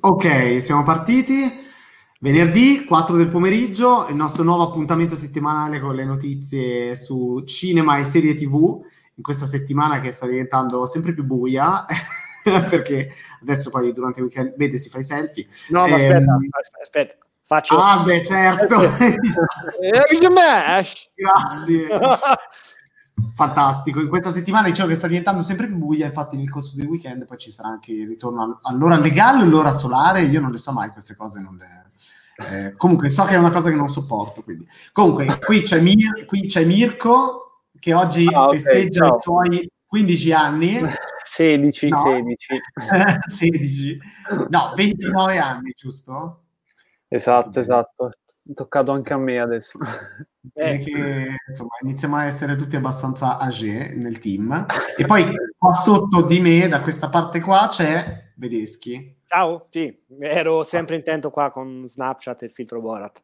Ok, siamo partiti. Venerdì 4 del pomeriggio, il nostro nuovo appuntamento settimanale con le notizie su cinema e serie TV. In questa settimana che sta diventando sempre più buia, perché adesso poi durante il weekend vede si fa i selfie. No, ma Ehm, aspetta, aspetta, faccio... Ah, beh, certo. Eh! Grazie. Fantastico, in questa settimana dicevo che sta diventando sempre più buia, infatti nel corso del weekend poi ci sarà anche il ritorno all- all'ora legale o l'ora solare, io non le so mai queste cose, non le... eh, comunque so che è una cosa che non sopporto, quindi. Comunque qui c'è, Mir- qui c'è Mirko che oggi Ah, festeggia ciao. i suoi 15 anni, 16, No. 16. 16, no 29 anni, giusto? Esatto, esatto. È toccato anche a me adesso. Eh, che insomma iniziamo a essere tutti abbastanza âgé nel team. E poi qua sotto di me, da questa parte qua, c'è Vedeschi. Ciao, sì, ero sempre intento qua con Snapchat e il filtro Borat.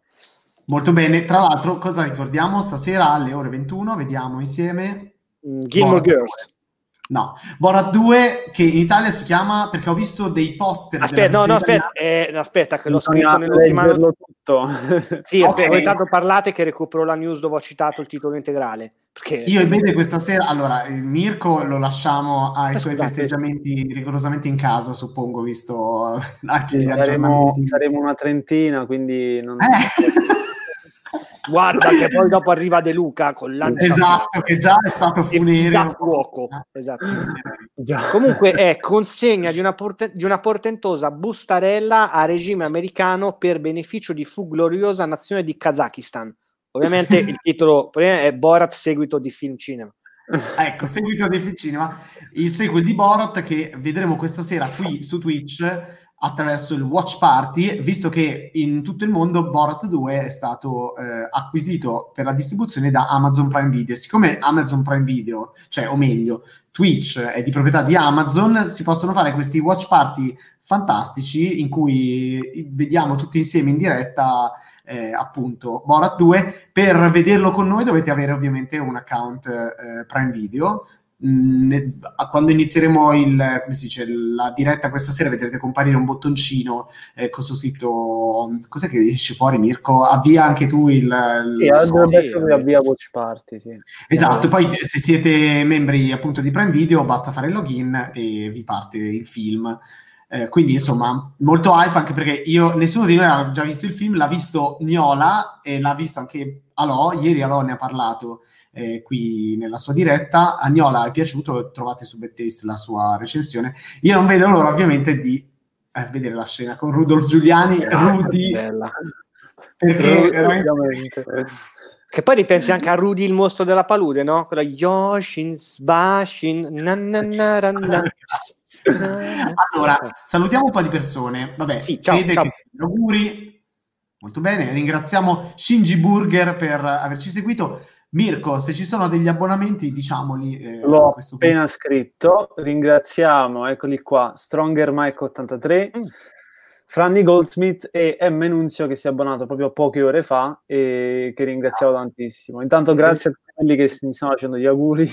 Molto bene. Tra l'altro, cosa ricordiamo? Stasera alle ore 21 vediamo insieme Mm, Gilmore Girls. 2. No, Borat 2 che in Italia si chiama perché ho visto dei poster. Aspetta, no, della no, aspetta, eh, aspetta, che l'ho scritto nell'ultima... tutto. Sì, aspetta, Ok. voi intanto parlate che recupero la news dove ho citato il titolo integrale. Perché... Io e Bede questa sera, allora, il Mirko lo lasciamo ai Eh, suoi Scusate. festeggiamenti rigorosamente in casa, suppongo, visto anche gli saremo, aggiornamenti. saremo una trentina, quindi non... Eh. Guarda che poi dopo arriva De Luca con lancia esatto, che già è stato funereo. fuoco. Eh. Esatto. Comunque è consegna di una, porte- di una portentosa bustarella a regime americano per beneficio di fu gloriosa nazione di Kazakistan. Ovviamente il titolo è Borat seguito di film cinema. Ecco, seguito del film cinema, il sequel di Borat che vedremo questa sera qui su Twitch attraverso il Watch Party, visto che in tutto il mondo Borat 2 è stato eh, acquisito per la distribuzione da Amazon Prime Video. Siccome Amazon Prime Video, cioè o meglio, Twitch è di proprietà di Amazon, si possono fare questi Watch Party fantastici in cui vediamo tutti insieme in diretta eh, appunto Borat 2 per vederlo con noi dovete avere ovviamente un account eh, Prime Video ne- a- quando inizieremo il, come si dice, la diretta questa sera vedrete comparire un bottoncino eh, con su scritto cos'è che esce fuori Mirko avvia anche tu il, il- Sì, adesso sì. vi avvia Watch Party, sì. esatto poi se siete membri appunto di Prime Video basta fare il login e vi parte il film Eh, quindi insomma molto hype anche perché io nessuno di noi ha già visto il film l'ha visto Niola e l'ha visto anche Alò ieri Alò ne ha parlato eh, qui nella sua diretta a Niola è piaciuto trovate su Bad Taste la sua recensione io non vedo l'ora ovviamente di eh, vedere la scena con Rudolf Giuliani Rudy Bella. perché veramente Ovviamente. Che poi ripensi anche a Rudy il mostro della palude, no? Quello Yoshin, Sbashin, na na na ra na. Allora, salutiamo un po' di persone. Vabbè, Sì, ciao, Fede ciao. che auguri. Molto bene, ringraziamo Shinji Burger per averci seguito. Mirko, se ci sono degli abbonamenti, diciamoli. eh, L'ho appena scritto, ringraziamo, eccoli qua, Stronger Mike 83, Mm. Franny Goldsmith e M. Nunzio che si è abbonato proprio poche ore fa e che ringraziamo tantissimo. Intanto grazie a tutti quelli che mi stanno facendo gli auguri.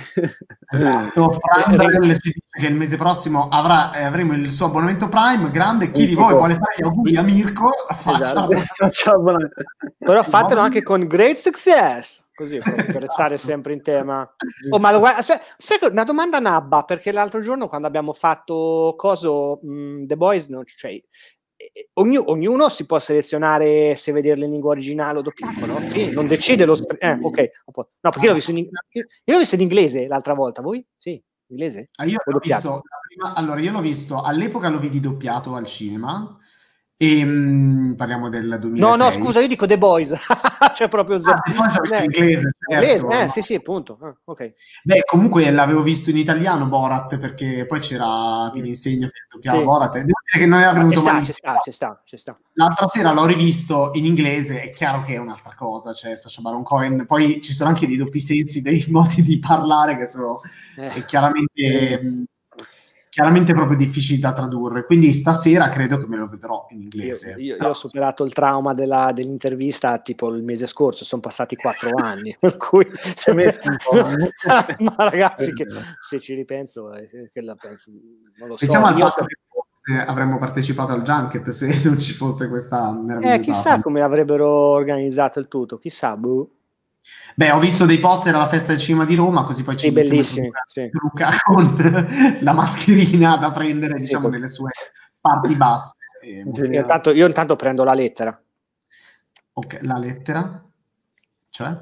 Esatto, Frandrel ci dice che il mese prossimo avrà, eh, avremo il suo abbonamento Prime. Grande, chi di voi vuole fare gli auguri a Mirko, faccia Esatto. Faccio abbonamento. Però fatelo anche con great success, così proprio per Esatto. restare sempre in tema. Oh, ma lo guarda, aspetta, aspetta, una domanda nabba, perché l'altro giorno quando abbiamo fatto coso mh, The Boys, no, cioè, eh, ognu- ognuno si può selezionare se vederlo in lingua originale o doppiato, no? Sì, non decide lo str- eh, ok. No, perché io l'ho visto in, io, io l'ho visto in inglese l'altra volta, voi? Sì, inglese? Ah, Io l'ho visto, la prima- allora io l'ho visto, all'epoca lo vidi doppiato al cinema e mm, parliamo del 2006. No, no, scusa, io dico The Boys, cioè proprio Ah, zero. poi l'ho visto Eh, inglese, inglese, certo. eh, sì, sì, appunto. Ah, ok. Beh, comunque l'avevo visto in italiano Borat perché poi c'era Pino Insegno che doppiava Sì. Borat devo dire che non era Ci venuto ci malissimo. sta, ci sta, ci sta. L'altra sera l'ho rivisto in inglese, è chiaro che è un'altra cosa, cioè Sacha Baron Cohen, poi ci sono anche dei doppi sensi, dei modi di parlare che sono Eh. eh, chiaramente, mh, chiaramente proprio difficili da tradurre, quindi stasera credo che me lo vedrò in Io, inglese. io- io ho superato il trauma della- dell'intervista tipo il mese scorso, sono passati quattro anni, per cui Ci ho messo un po'. ma ragazzi, che, se ci ripenso, eh, che la penso, non lo so. Pensiamo al io- fatto che avremmo partecipato al junket se non ci fosse questa meravigliosa... Eh, chissà come avrebbero organizzato il tutto, chissà, boh. Beh, ho visto dei poster alla festa del cinema di Roma, così poi ci sì, bellissimi, sì. Luca con la mascherina da prendere, sì, diciamo, nelle sue parti basse. Io intanto, io intanto prendo la lettera. Ok, la lettera? Cioè?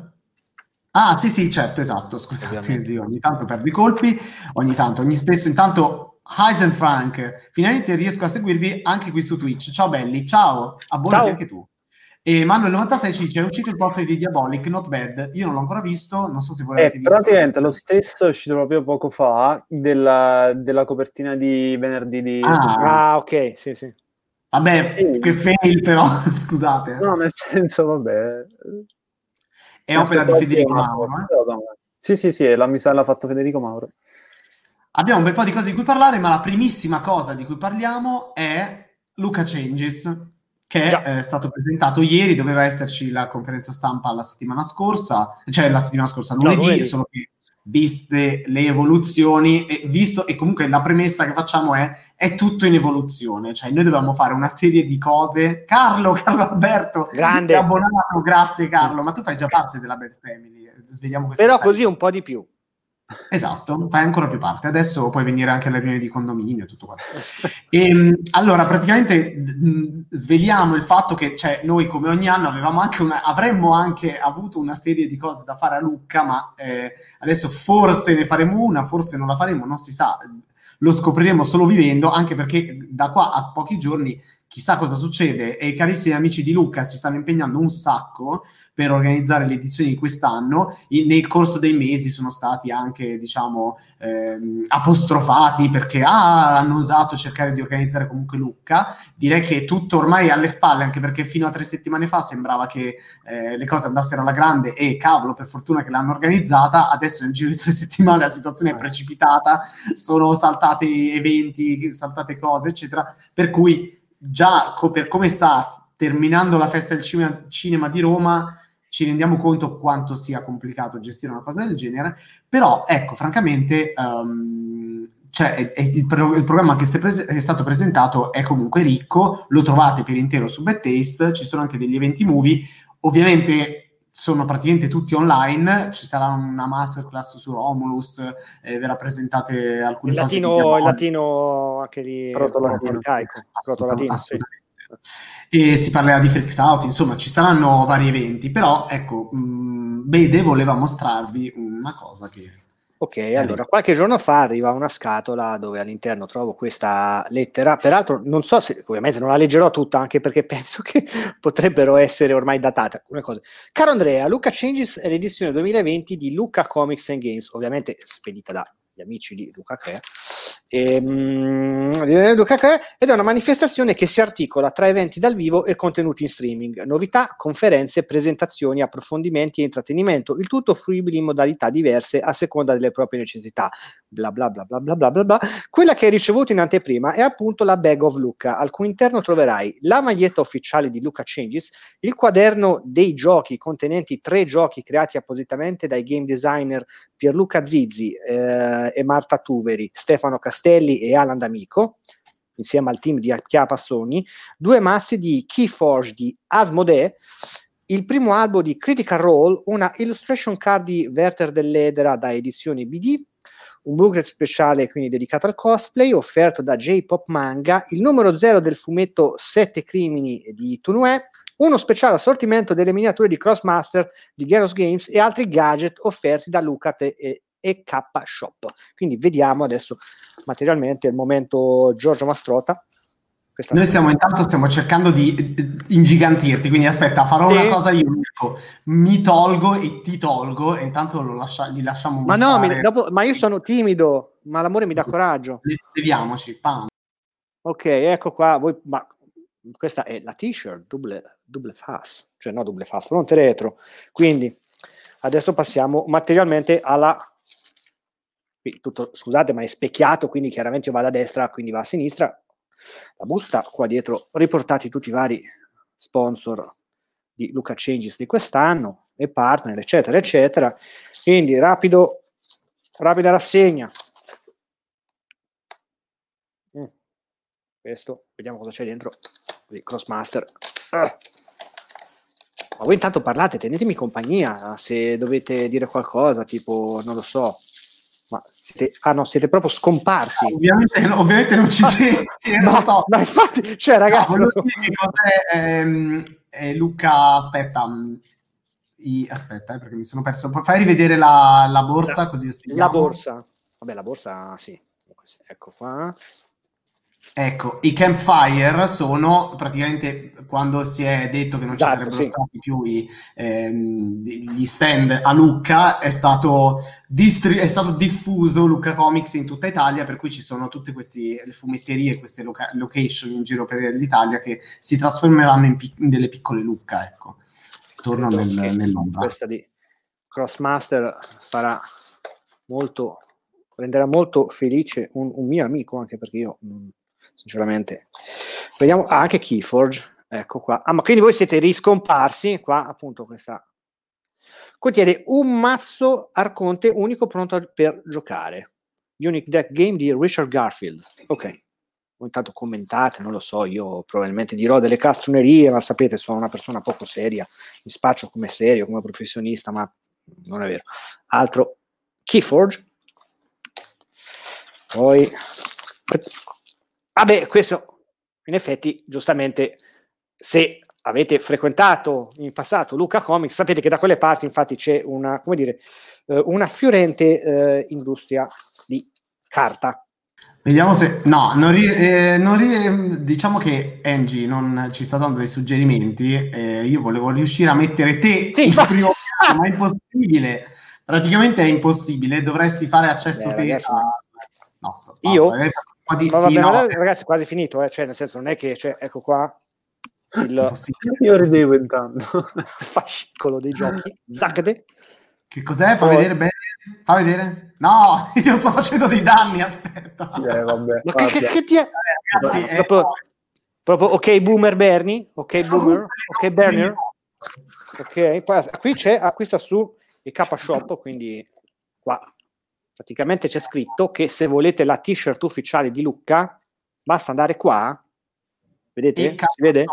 Ah, sì, sì, certo, esatto. Scusate, zio, ogni tanto perdo i colpi, ogni tanto, ogni spesso, intanto Heisen Frank, finalmente riesco a seguirvi anche qui su Twitch. Ciao belli, ciao, abbonati ciao. anche tu. E Manuel96 ci dice: È uscito il poster di Diabolic, not bad. Io non l'ho ancora visto, non so se voi l'avete eh, visto. Praticamente lo stesso è uscito proprio poco fa della, della copertina di venerdì di. Ah, ah ok, sì, sì. Vabbè, sì. che fail, però scusate. No, nel senso, vabbè. È opera di Federico Mauro. Eh? Sì, sì, sì, la, mi sa l'ha fatto Federico Mauro. Abbiamo un bel po' di cose di cui parlare, ma la primissima cosa di cui parliamo è Luca Changes che Già. è stato presentato ieri, doveva esserci la conferenza stampa la settimana scorsa, cioè la settimana scorsa, lunedì, no, lunedì. solo che viste le evoluzioni e visto e comunque la premessa che facciamo è è tutto in evoluzione, cioè noi dovevamo fare una serie di cose. Carlo, Carlo Alberto, Grande. è abbonato, grazie Carlo, ma tu fai già parte della Bad Family, svegliamo Però così un po' di più. Esatto, fai ancora più parte. Adesso puoi venire anche alle riunioni di condominio e tutto quanto. e, ehm, allora, praticamente d- sveliamo il fatto che cioè, noi, come ogni anno, anche una, avremmo anche avuto una serie di cose da fare a Lucca, ma eh, adesso forse ne faremo una, forse non la faremo, non si sa. Lo scopriremo solo vivendo, anche perché da qua a pochi giorni chissà cosa succede e i carissimi amici di Lucca si stanno impegnando un sacco per organizzare le edizioni di quest'anno. In, nel corso dei mesi sono stati anche, diciamo, ehm, apostrofati perché ah, hanno osato cercare di organizzare comunque Lucca. Direi che tutto ormai è alle spalle, anche perché fino a tre settimane fa sembrava che eh, le cose andassero alla grande e cavolo, per fortuna che l'hanno organizzata. Adesso nel giro di tre settimane la situazione è precipitata, sono saltati eventi, saltate cose, eccetera. Per cui già co- per come sta terminando la festa del cinema, cinema di Roma, ci rendiamo conto quanto sia complicato gestire una cosa del genere, però ecco, francamente, um, cioè, è, è il, pro- il, programma che pres- è stato presentato è comunque ricco, lo trovate per intero su Bad Taste, ci sono anche degli eventi movie, ovviamente sono praticamente tutti online, ci sarà una masterclass su Romulus, eh, verrà presentate alcune il cose. Latino, il latino anche di proto-latino. Proto-latino, e si parlerà di Freaks Out, insomma ci saranno vari eventi, però ecco, mh, mm, Bede voleva mostrarvi una cosa che... Ok, allora qualche giorno fa arriva una scatola dove all'interno trovo questa lettera, peraltro non so se, ovviamente non la leggerò tutta anche perché penso che potrebbero essere ormai datate alcune cose. Caro Andrea, Luca Changes è l'edizione 2020 di Luca Comics and Games, ovviamente spedita da gli amici di Luca Crea, Ehm, eh, ed è una manifestazione che si articola tra eventi dal vivo e contenuti in streaming, novità, conferenze, presentazioni, approfondimenti e intrattenimento, il tutto fruibile in modalità diverse a seconda delle proprie necessità. Bla bla bla bla bla bla bla. bla. Quella che hai ricevuto in anteprima è appunto la Bag of Luca, al cui interno troverai la maglietta ufficiale di Luca Changes, il quaderno dei giochi contenenti tre giochi creati appositamente dai game designer Pierluca Zizzi eh, e Marta Tuveri, Stefano Castellano Castelli e Alan D'Amico, insieme al team di Chiara Passoni, due mazzi di Keyforge di Asmodee, il primo albo di Critical Role, una illustration card di Werther dell'Edera da edizioni BD, un booklet speciale quindi dedicato al cosplay offerto da J-Pop Manga, il numero zero del fumetto Sette Crimini di Tunue, uno speciale assortimento delle miniature di Crossmaster di Geros Games e altri gadget offerti da Lucat e, e K Shop. Quindi vediamo adesso materialmente il momento Giorgio Mastrota. Noi stiamo intanto stiamo cercando di ingigantirti, quindi aspetta, farò sì. una cosa io, Mirko. mi tolgo e ti tolgo e intanto lo lascia, gli lasciamo Ma no, mi, dopo, ma io sono timido, ma l'amore mi dà coraggio. Leviamoci, pam. Ok, ecco qua, voi, ma questa è la t-shirt double, double fast, cioè no double fast, fronte retro. Quindi adesso passiamo materialmente alla tutto, scusate, ma è specchiato, quindi chiaramente io vado a destra, quindi va a sinistra. La busta qua dietro riportati tutti i vari sponsor di Luca Changes di quest'anno e partner, eccetera, eccetera. Quindi rapido, rapida rassegna. Mm questo, vediamo cosa c'è dentro. Così, Crossmaster. Ah. Ma voi intanto parlate, tenetemi compagnia se dovete dire qualcosa, tipo, non lo so, ma siete, ah no, siete proprio scomparsi. Ovviamente, ovviamente non ci siete, ma, so. ma infatti, cioè ragazzi... No, cos'è, ehm, eh, Luca, aspetta, mm, i, aspetta eh, perché mi sono perso, fai rivedere la, la borsa la, così spieghiamo. La borsa, vabbè la borsa sì, ecco qua. Ecco, i campfire sono praticamente quando si è detto che non esatto, ci sarebbero sì. stati più i, ehm, gli stand a Lucca, è stato, distri- è stato, diffuso Lucca Comics in tutta Italia, per cui ci sono tutte queste fumetterie, queste loca- location in giro per l'Italia che si trasformeranno in, pic- in delle piccole Lucca, ecco, torno nel, nell'ombra. Questa di Crossmaster farà molto, renderà molto felice un, un mio amico, anche perché io... Non sinceramente. Vediamo, ah, anche Keyforge, ecco qua. Ah, ma quindi voi siete riscomparsi, qua appunto questa contiene un mazzo Arconte unico pronto per giocare. Unique Deck Game di Richard Garfield. Ok. Intanto commentate, non lo so, io probabilmente dirò delle castronerie, ma sapete, sono una persona poco seria, mi spaccio come serio, come professionista, ma non è vero. Altro, Keyforge. Poi Vabbè, questo in effetti, giustamente, se avete frequentato in passato Luca Comics, sapete che da quelle parti infatti c'è una, come dire, eh, una fiorente eh, industria di carta. Vediamo se... No, non ri... eh, non ri... diciamo che Angie non ci sta dando dei suggerimenti. Eh, io volevo riuscire a mettere te sì, il ma... primo piano, ma è impossibile. Praticamente è impossibile. Dovresti fare accesso Beh, te ragazzi, a... No, basta, io? Eh, di, sì, no. Ragazzi, quasi finito, eh? cioè, nel senso, non è che, cioè, ecco qua, il... Io ridevo intanto. fascicolo dei giochi, Zacde. Che cos'è? Fa Poi... vedere bene? Fa vedere? No, io sto facendo dei danni, aspetta. Eh, vabbè, Ma che, che, che ti è? Ragazzi, no, proprio, proprio, ok boomer Bernie, ok boomer, ok Bernie. Ok, poi qui c'è, acquista su il K Shop, quindi qua praticamente c'è scritto che se volete la t-shirt ufficiale di Lucca, basta andare qua, vedete? Si vede?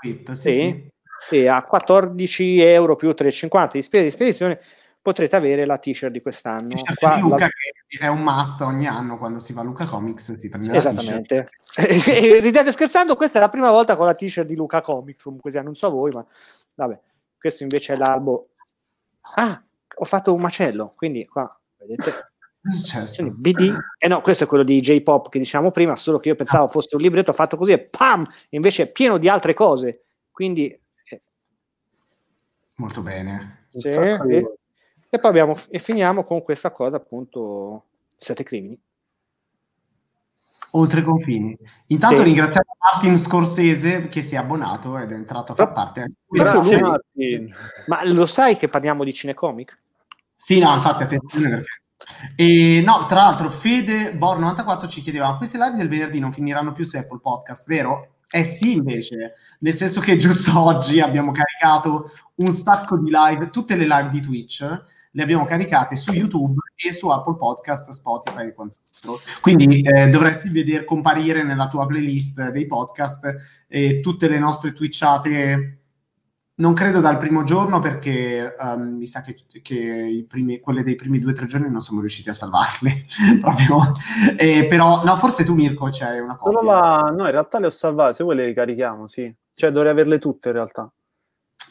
Sì, sì. E a 14 euro più 3,50 di spesa di spedizione potrete avere la t-shirt di quest'anno. T-shirt Qua, di Luca la... che è un must ogni anno quando si va a Luca Comics si prende Esattamente. e ridete scherzando, questa è la prima volta con la t-shirt di Luca Comics, sia, non so voi, ma vabbè, questo invece è l'albo. Ah, ho fatto un macello, quindi qua, vedete? BD, eh no, questo è quello di J-Pop che diciamo prima, solo che io pensavo fosse un libretto fatto così e pam, invece è pieno di altre cose. Quindi eh. molto bene. Sì, e, e, poi abbiamo e finiamo con questa cosa appunto sette crimini. Oltre i confini. Intanto sì. ringraziamo Martin Scorsese che si è abbonato ed è entrato a far parte. Grazie Martin. Ma lo sai che parliamo di cinecomic? Sì, no, infatti attenzione perché e no, tra l'altro, Fede Bor94 ci chiedeva: queste live del venerdì non finiranno più su Apple Podcast, vero? Eh sì, invece, nel senso che giusto oggi abbiamo caricato un sacco di live, tutte le live di Twitch le abbiamo caricate su YouTube e su Apple Podcast, Spotify e quant'altro. Quindi eh, dovresti vedere comparire nella tua playlist dei podcast eh, tutte le nostre twitchate non credo dal primo giorno perché um, mi sa che, che primi, quelle dei primi due o tre giorni non siamo riusciti a salvarle proprio. Eh, però, no, forse tu Mirko c'è una cosa. La... No, in realtà le ho salvate, se vuoi le ricarichiamo, sì. Cioè dovrei averle tutte in realtà.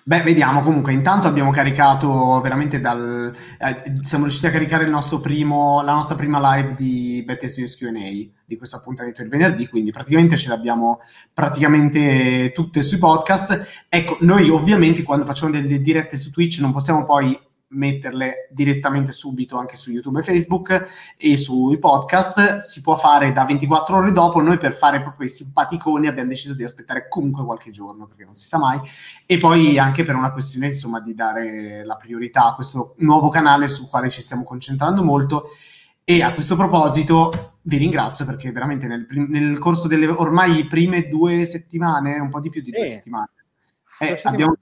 Beh, vediamo comunque. Intanto abbiamo caricato veramente dal. Eh, siamo riusciti a caricare primo, la nostra prima live di Bethesda News QA di questo appuntamento del venerdì. Quindi praticamente ce le abbiamo praticamente tutte sui podcast. Ecco, noi ovviamente quando facciamo delle dirette su Twitch non possiamo poi metterle direttamente subito anche su YouTube e Facebook e sui podcast. Si può fare da 24 ore dopo. Noi per fare proprio i simpaticoni abbiamo deciso di aspettare comunque qualche giorno perché non si sa mai. E poi anche per una questione insomma di dare la priorità a questo nuovo canale sul quale ci stiamo concentrando molto. E a questo proposito vi ringrazio perché veramente nel, prim- nel corso delle ormai prime due settimane, un po' di più di due eh. settimane, eh, abbiamo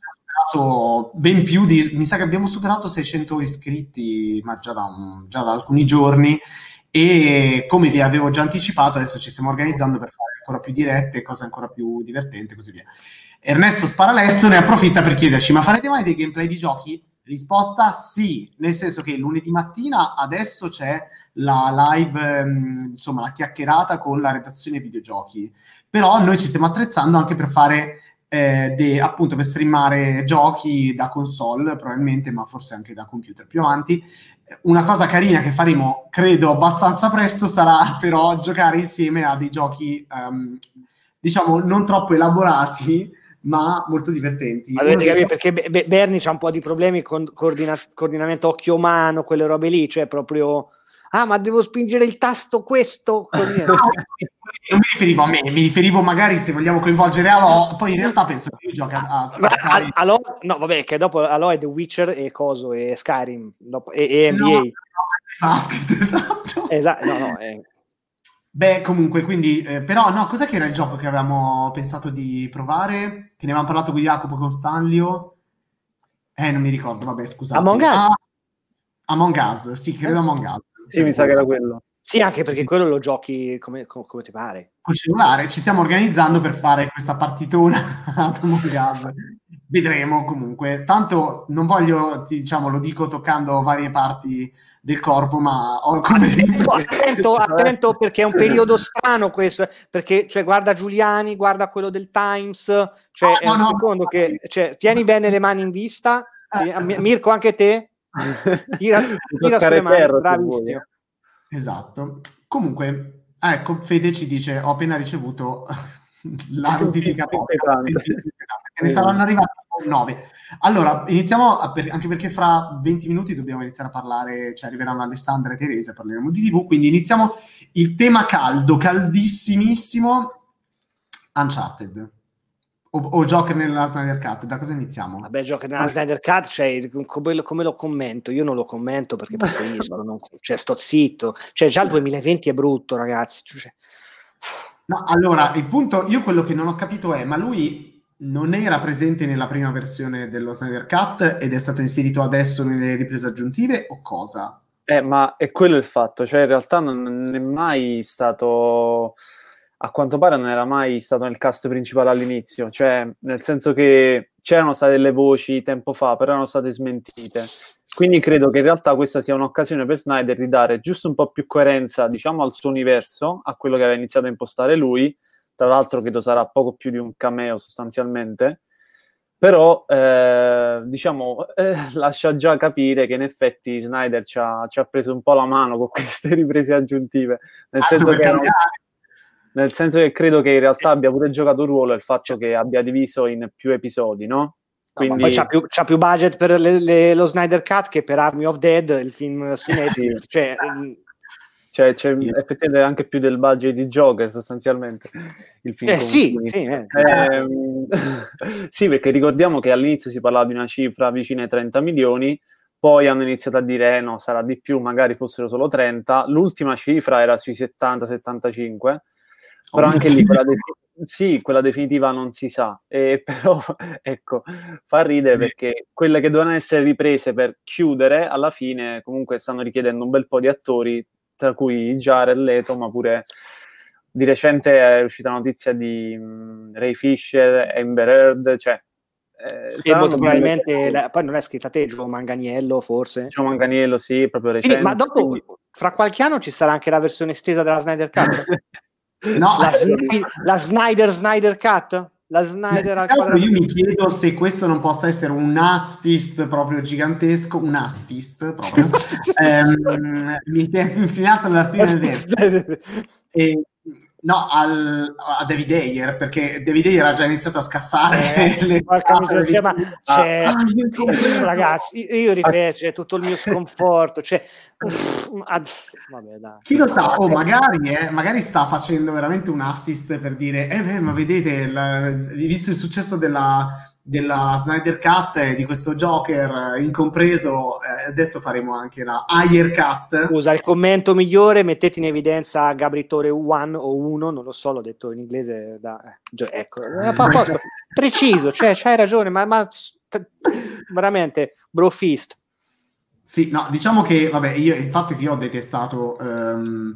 superato ben più di, mi sa che abbiamo superato 600 iscritti, ma già da, un, già da alcuni giorni e come vi avevo già anticipato adesso ci stiamo organizzando per fare ancora più dirette, cose ancora più divertenti e così via. Ernesto Sparalesto ne approfitta per chiederci ma farete mai dei gameplay di giochi? Risposta sì, nel senso che lunedì mattina adesso c'è la live, ehm, insomma la chiacchierata con la redazione videogiochi, però noi ci stiamo attrezzando anche per fare eh, de, appunto per streamare giochi da console probabilmente, ma forse anche da computer più avanti. Una cosa carina che faremo, credo, abbastanza presto sarà però giocare insieme a dei giochi, um, diciamo, non troppo elaborati, ma molto divertenti. Allora, capire, perché Be- Bernie ha un po' di problemi con coordina- coordinamento occhio-mano, quelle robe lì, cioè proprio... Ah, ma devo spingere il tasto questo? no, non mi riferivo a me, mi riferivo magari se vogliamo coinvolgere Alo, poi in realtà penso che io giochi a, a, Alo, no, vabbè, che dopo Alo è The Witcher e Coso e Skyrim dopo, e, e NBA. No, basket, esatto. Esatto, no, no, eh. Beh, comunque, quindi, eh, però, no, cos'è che era il gioco che avevamo pensato di provare? Che ne avevamo parlato con Jacopo, con Stanlio? Eh, non mi ricordo, vabbè, scusate. Among Us? Ah, Among Us, sì, credo Among Us. Sì, mi sa che era quello. Sì, anche perché sì. quello lo giochi come, come, come, ti pare. Col cellulare, ci stiamo organizzando per fare questa partitona Among Us. Vedremo comunque. Tanto non voglio, diciamo, lo dico toccando varie parti del corpo, ma ho come attento, attento, attento, perché è un periodo strano questo, perché cioè, guarda Giuliani, guarda quello del Times, cioè è no, un no, secondo no. che cioè, tieni bene le mani in vista, eh. Mirko anche te, tira, tira sulle mani, bravissimo. Esatto. Comunque, ecco, Fede ci dice, ho appena ricevuto la notifica ne saranno arrivati 9. Allora, iniziamo, per, anche perché fra 20 minuti dobbiamo iniziare a parlare, cioè arriveranno Alessandra e Teresa, parleremo di TV, quindi iniziamo il tema caldo, caldissimissimo, Uncharted. O, o Joker nella Snyder Cut, da cosa iniziamo? Vabbè, Joker nella Snyder Cut, cioè, come, come, lo commento? Io non lo commento perché preferisco, non, cioè, sto zitto. Cioè, già il 2020 è brutto, ragazzi. Cioè... No, allora, il punto, io quello che non ho capito è, ma lui non era presente nella prima versione dello Snyder Cut ed è stato inserito adesso nelle riprese aggiuntive o cosa? Eh, ma è quello il fatto, cioè in realtà non è mai stato, a quanto pare non era mai stato nel cast principale all'inizio, cioè nel senso che c'erano state delle voci tempo fa, però erano state smentite. Quindi credo che in realtà questa sia un'occasione per Snyder di dare giusto un po' più coerenza, diciamo, al suo universo, a quello che aveva iniziato a impostare lui, tra l'altro credo sarà poco più di un cameo sostanzialmente, però eh, diciamo eh, lascia già capire che in effetti Snyder ci ha, ci ha, preso un po' la mano con queste riprese aggiuntive, nel, ah, senso che, nel senso che credo che in realtà abbia pure giocato un ruolo il fatto che abbia diviso in più episodi, no? Quindi... No, poi c'ha più, c'ha più, budget per le, le, lo Snyder Cut che per Army of Dead, il film su Netflix. cioè, cioè, c'è effettivamente anche più del budget di Joker sostanzialmente il film. Eh sì, sì, eh. Eh, sì, perché ricordiamo che all'inizio si parlava di una cifra vicina ai 30 milioni, poi hanno iniziato a dire eh, no, sarà di più, magari fossero solo 30, l'ultima cifra era sui 70-75, però anche lì quella, de- sì, quella definitiva non si sa, e però ecco, fa ridere perché quelle che dovevano essere riprese per chiudere, alla fine comunque stanno richiedendo un bel po' di attori tra cui Jared Leto, ma pure di recente è uscita la notizia di um, Ray Fisher, Amber Heard, cioè eh, e molto probabilmente la, poi non è scritta te Gio Manganiello forse? Gio Manganiello sì proprio recente Quindi, ma dopo fra qualche anno ci sarà anche la versione estesa della Snyder Cut no la, la Snyder Snyder Cut la Snyder al quadrato. Io mi chiedo se questo non possa essere un astist proprio gigantesco, un astist proprio. ehm, mi è infinato alla fine del e, No, al, a David Ayer, perché David Ayer ha già iniziato a scassare eh, le miseria, ma cioè, ah, ragazzi, io ripeto, c'è tutto il mio sconforto, cioè, ad, vabbè, dai. Chi lo sa, o oh, magari, eh, magari sta facendo veramente un assist per dire, eh beh, ma vedete, la, visto il successo della della Snyder Cut e di questo Joker incompreso, eh, adesso faremo anche la Higher Cut. Scusa, il commento migliore, mettete in evidenza Gabritore 1 o 1, non lo so, l'ho detto in inglese, da, eh, ecco, eh, preciso, cioè, c'hai ragione, ma, ma veramente, brofist. Sì, no, diciamo che, vabbè, io, il fatto che io ho detestato... Um,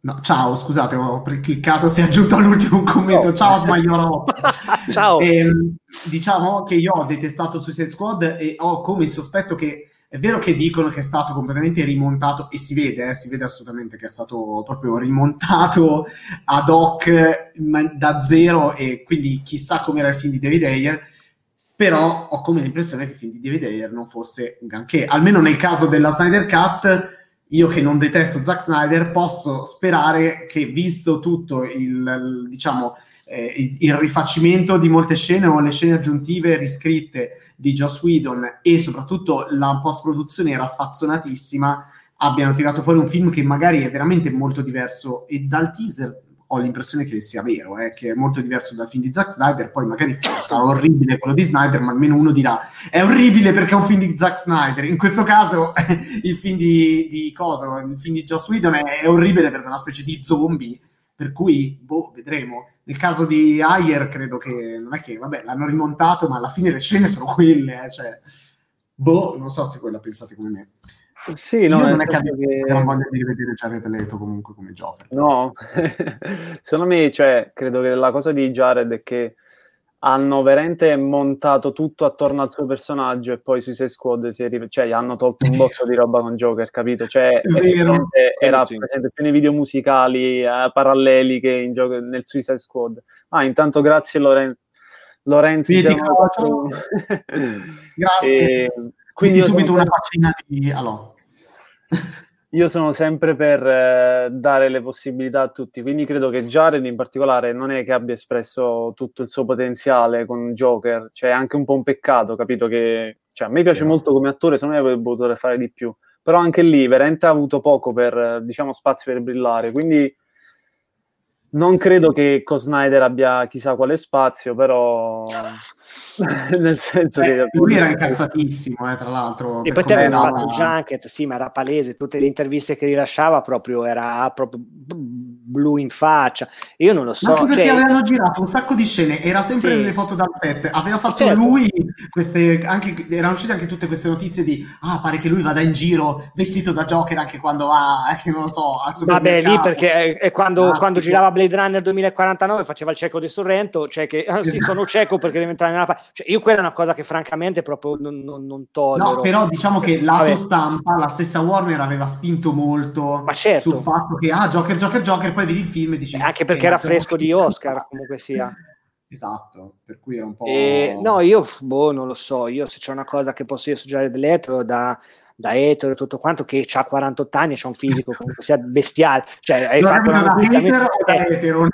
no, ciao, scusate, ho cliccato, si è aggiunto all'ultimo commento. Oh. Ciao, Maioro. ciao. E, ehm, diciamo che io ho detestato Suicide Squad e ho come il sospetto che è vero che dicono che è stato completamente rimontato e si vede, eh, si vede assolutamente che è stato proprio rimontato ad hoc da zero e quindi chissà com'era il film di David Ayer però ho come l'impressione che il film di David Ayer non fosse un granché. Almeno nel caso della Snyder Cut, io che non detesto Zack Snyder, posso sperare che, visto tutto il, il diciamo, eh, il, rifacimento di molte scene o le scene aggiuntive riscritte di Joss Whedon e soprattutto la post-produzione raffazzonatissima, abbiano tirato fuori un film che magari è veramente molto diverso. E dal teaser ho l'impressione che sia vero, eh, che è molto diverso dal film di Zack Snyder, poi magari sarà orribile quello di Snyder, ma almeno uno dirà è orribile perché è un film di Zack Snyder. In questo caso il film di, di Cosa, il film di Joss Whedon è, è, orribile perché è una specie di zombie, per cui, boh, vedremo. Nel caso di Ayer credo che, non è che, vabbè, l'hanno rimontato, ma alla fine le scene sono quelle, eh, cioè, boh, non so se voi la pensate come me. Sì, no, non è che, che non voglio di rivedere Jared Leto comunque come Joker. No, secondo me, cioè, credo che la cosa di Jared è che hanno veramente montato tutto attorno al suo personaggio e poi sui sei squad si è rive- cioè gli hanno tolto un botto di roba con Joker, capito? Cioè, era presente più nei video musicali eh, paralleli che in gioco, nel Suicide Squad. Ah, intanto grazie Loren- Lorenzi. Sì, grazie. E, quindi, quindi subito una faccina di... Allora. Io sono sempre per eh, dare le possibilità a tutti, quindi credo che Jared in particolare non è che abbia espresso tutto il suo potenziale con Joker, cioè è anche un po' un peccato, capito che cioè, a me piace molto come attore, secondo me avrebbe potuto fare di più, però anche lì veramente ha avuto poco per, diciamo, spazio per brillare, quindi non credo che con Snyder abbia chissà quale spazio, però nel senso eh, che lui era incazzatissimo, eh, tra l'altro. E poi te avevi fatto il junket, sì, ma era palese, tutte le interviste che rilasciava proprio era proprio blu in faccia. Io non lo so. Anche perché cioè... avevano girato un sacco di scene, era sempre sì. nelle foto dal set, aveva fatto certo. lui queste anche erano uscite anche tutte queste notizie di ah, pare che lui vada in giro vestito da Joker anche quando va, eh, non lo so, Vabbè, lì perché è, è quando, ah, quando girava Blade Runner 2049 faceva il cieco di Sorrento, cioè che ah, sì, sono cieco perché devo entrare nella cioè, io quella è una cosa che francamente proprio non, non, non tollero. No, però diciamo che lato Vabbè. stampa la stessa Warner aveva spinto molto certo. sul fatto che ah, Joker, Joker, Joker, poi vedi il film e dici eh, anche perché era fresco di Oscar comunque sia. Esatto, per cui era un po'... E, no, io, boh, non lo so, io se c'è una cosa che posso io suggerire dell'etero da, da etero e tutto quanto che ha 48 anni e c'ha un fisico comunque sia bestiale. Cioè hai fatto una da etero o da eh. etero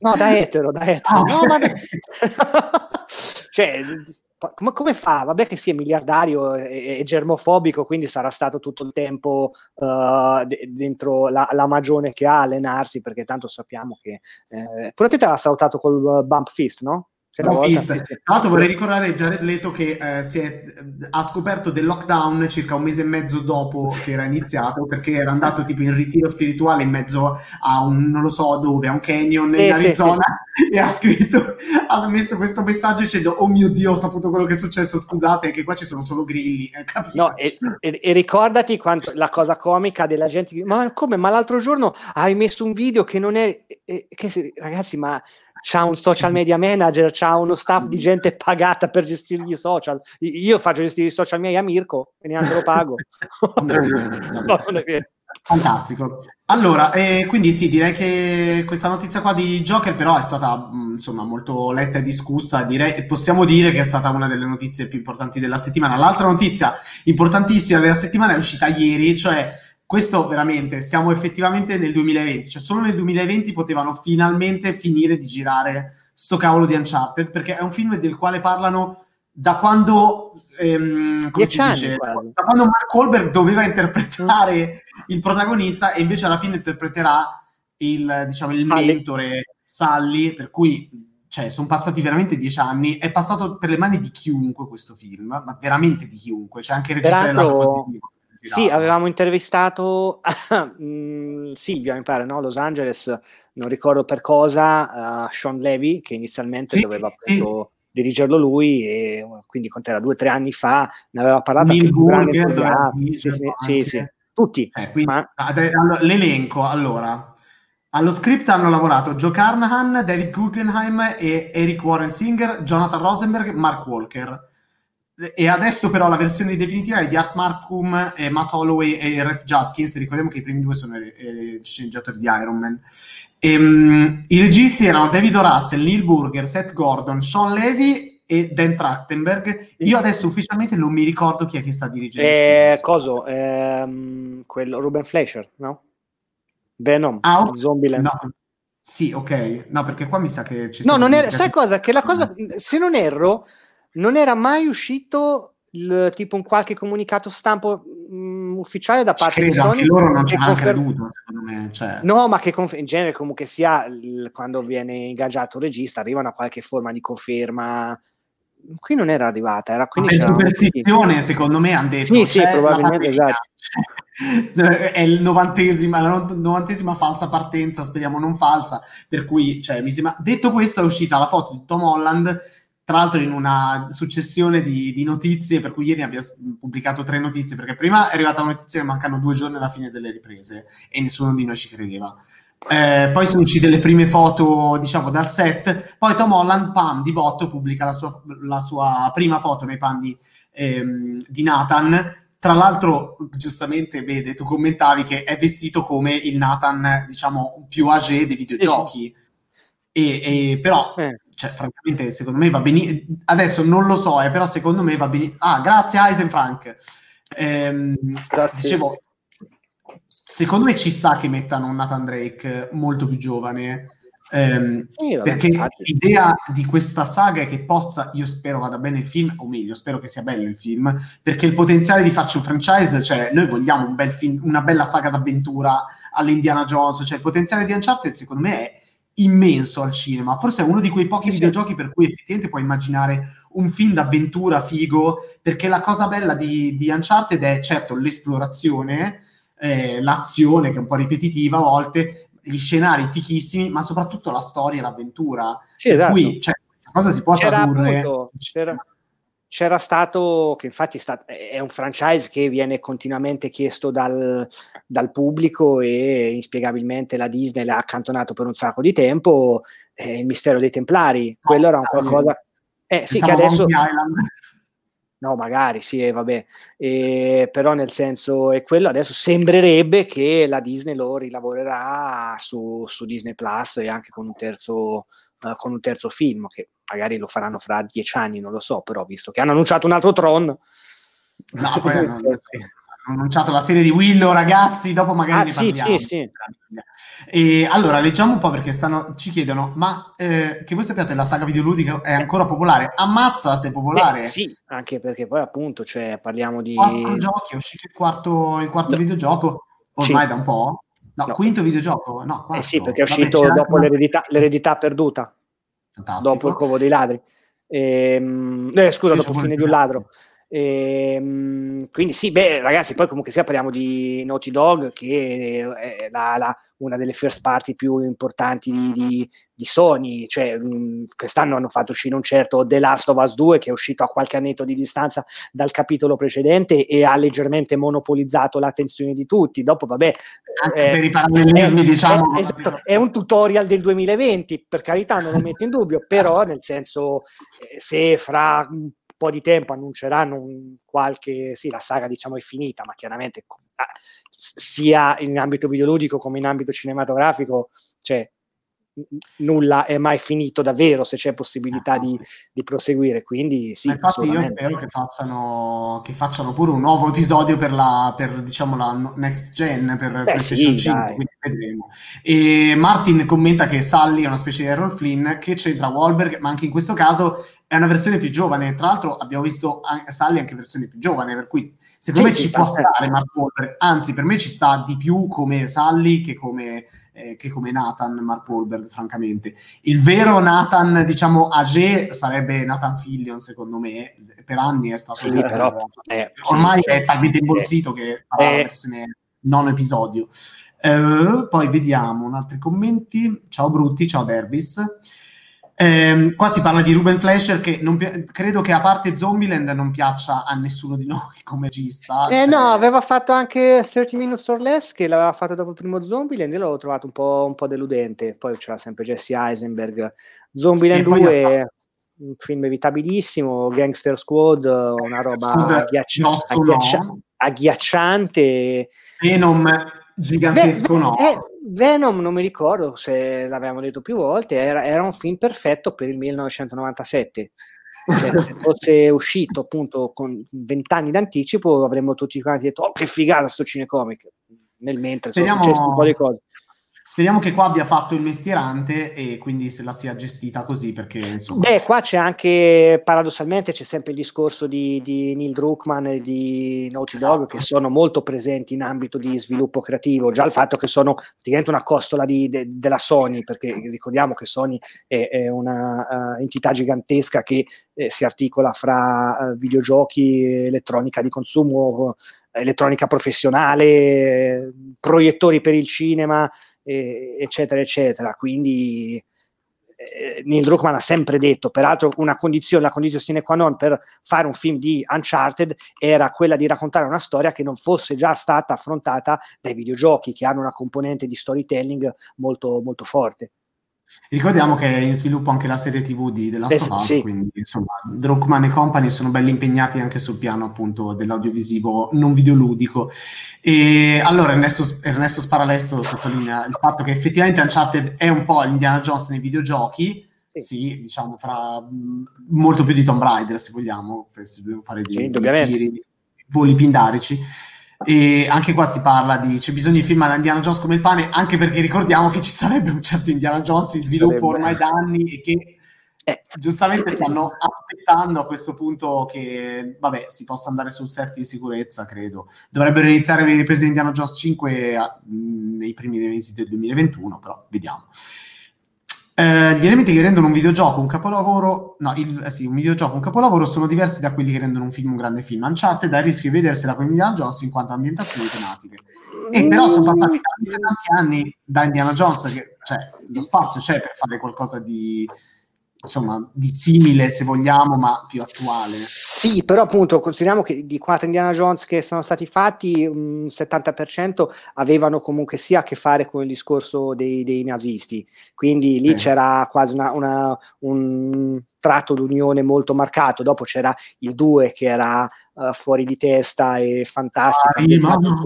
no da etero da etero. Ah, no vabbè. Cioè come, come, fa? Vabbè che sia miliardario e, e, germofobico, quindi sarà stato tutto il tempo uh, de- dentro la, la, magione che ha allenarsi, perché tanto sappiamo che... Eh, pure te l'ha salutato col bump fist, no? Tra l'altro vorrei ricordare Jared Leto che eh, è, ha scoperto del lockdown circa un mese e mezzo dopo che era iniziato perché era andato tipo in ritiro spirituale in mezzo a un non lo so dove, a un canyon in eh, Arizona sì, sì. e ha scritto, ha messo questo messaggio dicendo oh mio Dio ho saputo quello che è successo, scusate che qua ci sono solo grilli. Eh, no, e, e, e, ricordati quanto, la cosa comica della gente, ma come, ma l'altro giorno hai messo un video che non è, che, ragazzi ma c'ha un social media manager, c'ha uno staff di gente pagata per gestirgli i social. Io faccio gestire i social miei a Mirko e neanche lo pago. no. Fantastico. Allora, eh, quindi sì, direi che questa notizia qua di Joker però è stata mh, insomma molto letta e discussa, direi, possiamo dire che è stata una delle notizie più importanti della settimana. L'altra notizia importantissima della settimana è uscita ieri, cioè questo veramente, siamo effettivamente nel 2020, cioè solo nel 2020 potevano finalmente finire di girare sto cavolo di Uncharted, perché è un film del quale parlano da quando, ehm, come si dice, da quando Mark Wahlberg doveva interpretare il protagonista e invece alla fine interpreterà il, diciamo, il mentore Sally, per cui cioè, sono passati veramente dieci anni, è passato per le mani di chiunque questo film, ma veramente di chiunque, c'è cioè anche il regista del lato positivo. Sì, avevamo intervistato mm, Silvia, mi pare, no? Los Angeles, non ricordo per cosa, uh, Sean Levy, che inizialmente sì, doveva appunto dirigerlo lui e quindi quant'era? Due o tre anni fa ne aveva parlato Neil anche più grande Burger, sì, sì, sì, sì, tutti. Eh, quindi, ma l'elenco, allora, allo script hanno lavorato Joe Carnahan, David Guggenheim e Eric Warren Singer, Jonathan Rosenberg, Mark Walker. E adesso però la versione definitiva è di Art Markham, e Matt Holloway e Ref Judkins, ricordiamo che i primi due sono i i sceneggiatori di Iron Man. Ehm, I registi erano David. Russell, Neil Burger, Seth Gordon, Sean Levy e Dan Trachtenberg. Io adesso ufficialmente non mi ricordo chi è che sta dirigendo. eh, coso ehm, quello Ruben Fleischer no? Venom Ah, ok. Zombieland No. Sì, ok. No, perché qua mi sa che ci No, non era, sai cosa? Che la cosa, se non erro, non era mai uscito il- tipo un qualche comunicato stampo mh, ufficiale da parte di credo, Sony anche loro non ci hanno confer- creduto, secondo me. Cioè, No, ma che conf- in genere comunque sia il- quando viene ingaggiato un regista arrivano a qualche forma di conferma. Qui non era arrivata, era quindi tutti- superstizione, secondo me, hanno detto Sì, sì, "C'è la probabilmente, pandemia". esatto. è il novantesima, la no- novantesima falsa partenza, speriamo non falsa, per cui, cioè, mi sembra... Detto questo, è uscita la foto di Tom Holland, tra l'altro in una successione di, di notizie, per cui ieri abbiamo pubblicato tre notizie, perché prima è arrivata la notizia che mancano due giorni alla fine delle riprese e nessuno di noi ci credeva. Eh, poi sono uscite le prime foto, diciamo, dal set. Poi Tom Holland, pam, di botto, pubblica la sua, la sua prima foto nei panni ehm, di Nathan. Tra l'altro, giustamente, vede, tu commentavi che è vestito come il Nathan, diciamo, più âgé dei videogiochi. E, e però, Eh. cioè, francamente, secondo me va benissimo. Adesso non lo so, eh, però secondo me va benissimo. Ah, grazie Eisen Frank. Ehm, Grazie. Dicevo, secondo me ci sta che mettano un Nathan Drake molto più giovane. ehm, Sì, vabbè, perché l'idea di questa saga è che possa, io spero vada bene il film, o meglio, spero che sia bello il film, perché il potenziale di farci un franchise, cioè noi vogliamo un bel film, una bella saga d'avventura all'Indiana Jones, cioè il potenziale di Uncharted secondo me è immenso al cinema, forse è uno di quei pochi Sì, sì. videogiochi per cui effettivamente puoi immaginare un film d'avventura figo, perché la cosa bella di, di Uncharted è certo l'esplorazione, eh, l'azione che è un po' ripetitiva a volte, gli scenari fichissimi, ma soprattutto la storia e l'avventura. Sì, esatto. cui cioè, questa cosa si può C'era tradurre. appunto, c'era, c'era stato, che infatti sta- è un franchise che viene continuamente chiesto dal, dal pubblico e inspiegabilmente la Disney l'ha accantonato per un sacco di tempo, eh, il mistero dei Templari, quello era un Ah, sì. qualcosa... Eh, sì, che adesso... No, magari sì, eh, vabbè, Eh, però nel senso è quello, adesso sembrerebbe che la Disney lo rilavorerà su, su Disney Plus e anche con un terzo, eh, con un terzo film, che magari lo faranno fra dieci anni, non lo so, però visto che hanno annunciato un altro Tron, No, poi hanno, annunciato la serie di Willow, ragazzi, dopo magari Ah, ne sì, parliamo. sì, sì. E allora, leggiamo un po' perché stanno, ci chiedono, ma eh, che voi sappiate la saga videoludica è ancora popolare? Ammazza se è popolare. Eh, sì, anche perché poi appunto cioè, parliamo di... Quattro giochi, è uscito il quarto, il quarto No. videogioco, ormai Sì. da un po'. No, No. quinto videogioco? No, quarto. Eh sì, perché è Vabbè, uscito c'era dopo anche l'eredità, l'eredità perduta, Fantastico. dopo il covo dei ladri. Ehm, eh, scusa, dopo fine di un ladro. Ehm, quindi sì, beh, ragazzi, poi comunque sia parliamo di Naughty Dog, che è la- la- una delle first party più importanti di, di- di Sony. Cioè, mh, quest'anno hanno fatto uscire un certo The Last of Us 2, che è uscito a qualche annetto di distanza dal capitolo precedente e ha leggermente monopolizzato l'attenzione di tutti. Dopo, vabbè, Anche eh, per i parallelismi, è- diciamo. è, esatto, è un tutorial del 2020, per carità, non lo metto in dubbio, però nel senso, eh, se fra un po' di tempo annunceranno un qualche, sì, la saga diciamo è finita, ma chiaramente ah, sia in ambito videoludico come in ambito cinematografico, cioè nulla è mai finito davvero se c'è possibilità di, di proseguire, quindi sì, infatti io spero che facciano, che facciano pure un nuovo episodio per la, per, diciamo, la next gen, per Beh, PlayStation sì, 5, dai. quindi vedremo. E Martin commenta che Sully è una specie di Errol Flynn, che c'entra Wahlberg, ma anche in questo caso è una versione più giovane. Tra l'altro abbiamo visto an- Sully anche versione più giovane, per cui secondo Sì, me sì, ci può stare Mark Wahlberg, anzi per me ci sta di più come Sully che come, eh, che come Nathan Mark Wahlberg, francamente. Il vero Nathan, diciamo, age sarebbe Nathan Fillion, secondo me. Per anni è stato... Sì, però, eh, sì, Ormai cioè, è talmente imbolsito che farà la eh. versione non episodio. Eh, poi vediamo un altri commenti. Ciao Brutti, ciao Derbis. Ehm, qua si parla di Ruben Fleischer che pi- credo che a parte Zombieland non piaccia a nessuno di noi come regista. Eh cioè... no, aveva fatto anche 30 Minutes or Less che l'aveva fatto dopo il primo Zombieland e l'avevo trovato un po', un po', deludente. Poi c'era sempre Jesse Eisenberg. Zombieland 2 è un film evitabilissimo, Gangster Squad, una roba agghiacci- agghiaccia- agghiacciante. Venom gigantesco Ve- no. Eh, Venom non mi ricordo se l'avevamo detto più volte, era, era un film perfetto per il 1997. Cioè, se fosse uscito appunto con vent'anni d'anticipo avremmo tutti quanti detto oh che figata sto cinecomic nel mentre Speriamo... sono successe un po' di cose Speriamo che qua abbia fatto il mestierante e quindi se la sia gestita così perché insomma... Beh, qua c'è anche, paradossalmente, c'è sempre il discorso di, di Neil Druckmann e di Naughty Dog esatto. che sono molto presenti in ambito di sviluppo creativo, già il fatto che sono praticamente una costola di, de, della Sony, perché ricordiamo che Sony è, è una uh, entità gigantesca che eh, si articola fra uh, videogiochi, elettronica di consumo, elettronica professionale, proiettori per il cinema, eccetera, eccetera. Quindi eh, Neil Druckmann ha sempre detto, peraltro una condizione, la condizione sine qua non per fare un film di Uncharted era quella di raccontare una storia che non fosse già stata affrontata dai videogiochi, che hanno una componente di storytelling molto, molto forte. Ricordiamo che è in sviluppo anche la serie TV di The Last eh, of Us, sì. quindi insomma Druckmann e company sono belli impegnati anche sul piano appunto dell'audiovisivo non videoludico. E allora Ernesto, Ernesto Sparalesto sottolinea il fatto che effettivamente Uncharted è un po' l'Indiana Jones nei videogiochi, sì, sì diciamo fra molto più di Tomb Raider se vogliamo, se dobbiamo fare dei, sì, dei giri, voli pindarici e anche qua si parla di c'è bisogno di film Indiana Jones come il pane, anche perché ricordiamo che ci sarebbe un certo Indiana Jones in sviluppo ormai da anni e che eh, giustamente stanno aspettando a questo punto che vabbè, si possa andare sul set di sicurezza, credo. Dovrebbero iniziare le riprese di Indiana Jones 5 a, nei primi mesi del 2021, però vediamo. Eh, gli elementi che rendono un videogioco un capolavoro, no, il, eh sì, un videogioco un capolavoro sono diversi da quelli che rendono un film un grande film. Uncharted ha il rischio di vedersela con Indiana Jones in quanto ambientazioni tematiche. E però sono passati tanti, tanti anni da Indiana Jones, che cioè, lo spazio c'è per fare qualcosa di, insomma, di simile se vogliamo, ma più attuale. Sì, però appunto consideriamo che di quattro Indiana Jones che sono stati fatti, un 70% avevano comunque sia a che fare con il discorso dei, dei nazisti, quindi lì eh. c'era quasi una, una, un, tratto d'unione molto marcato. Dopo c'era il 2 che era uh, fuori di testa e fantastico.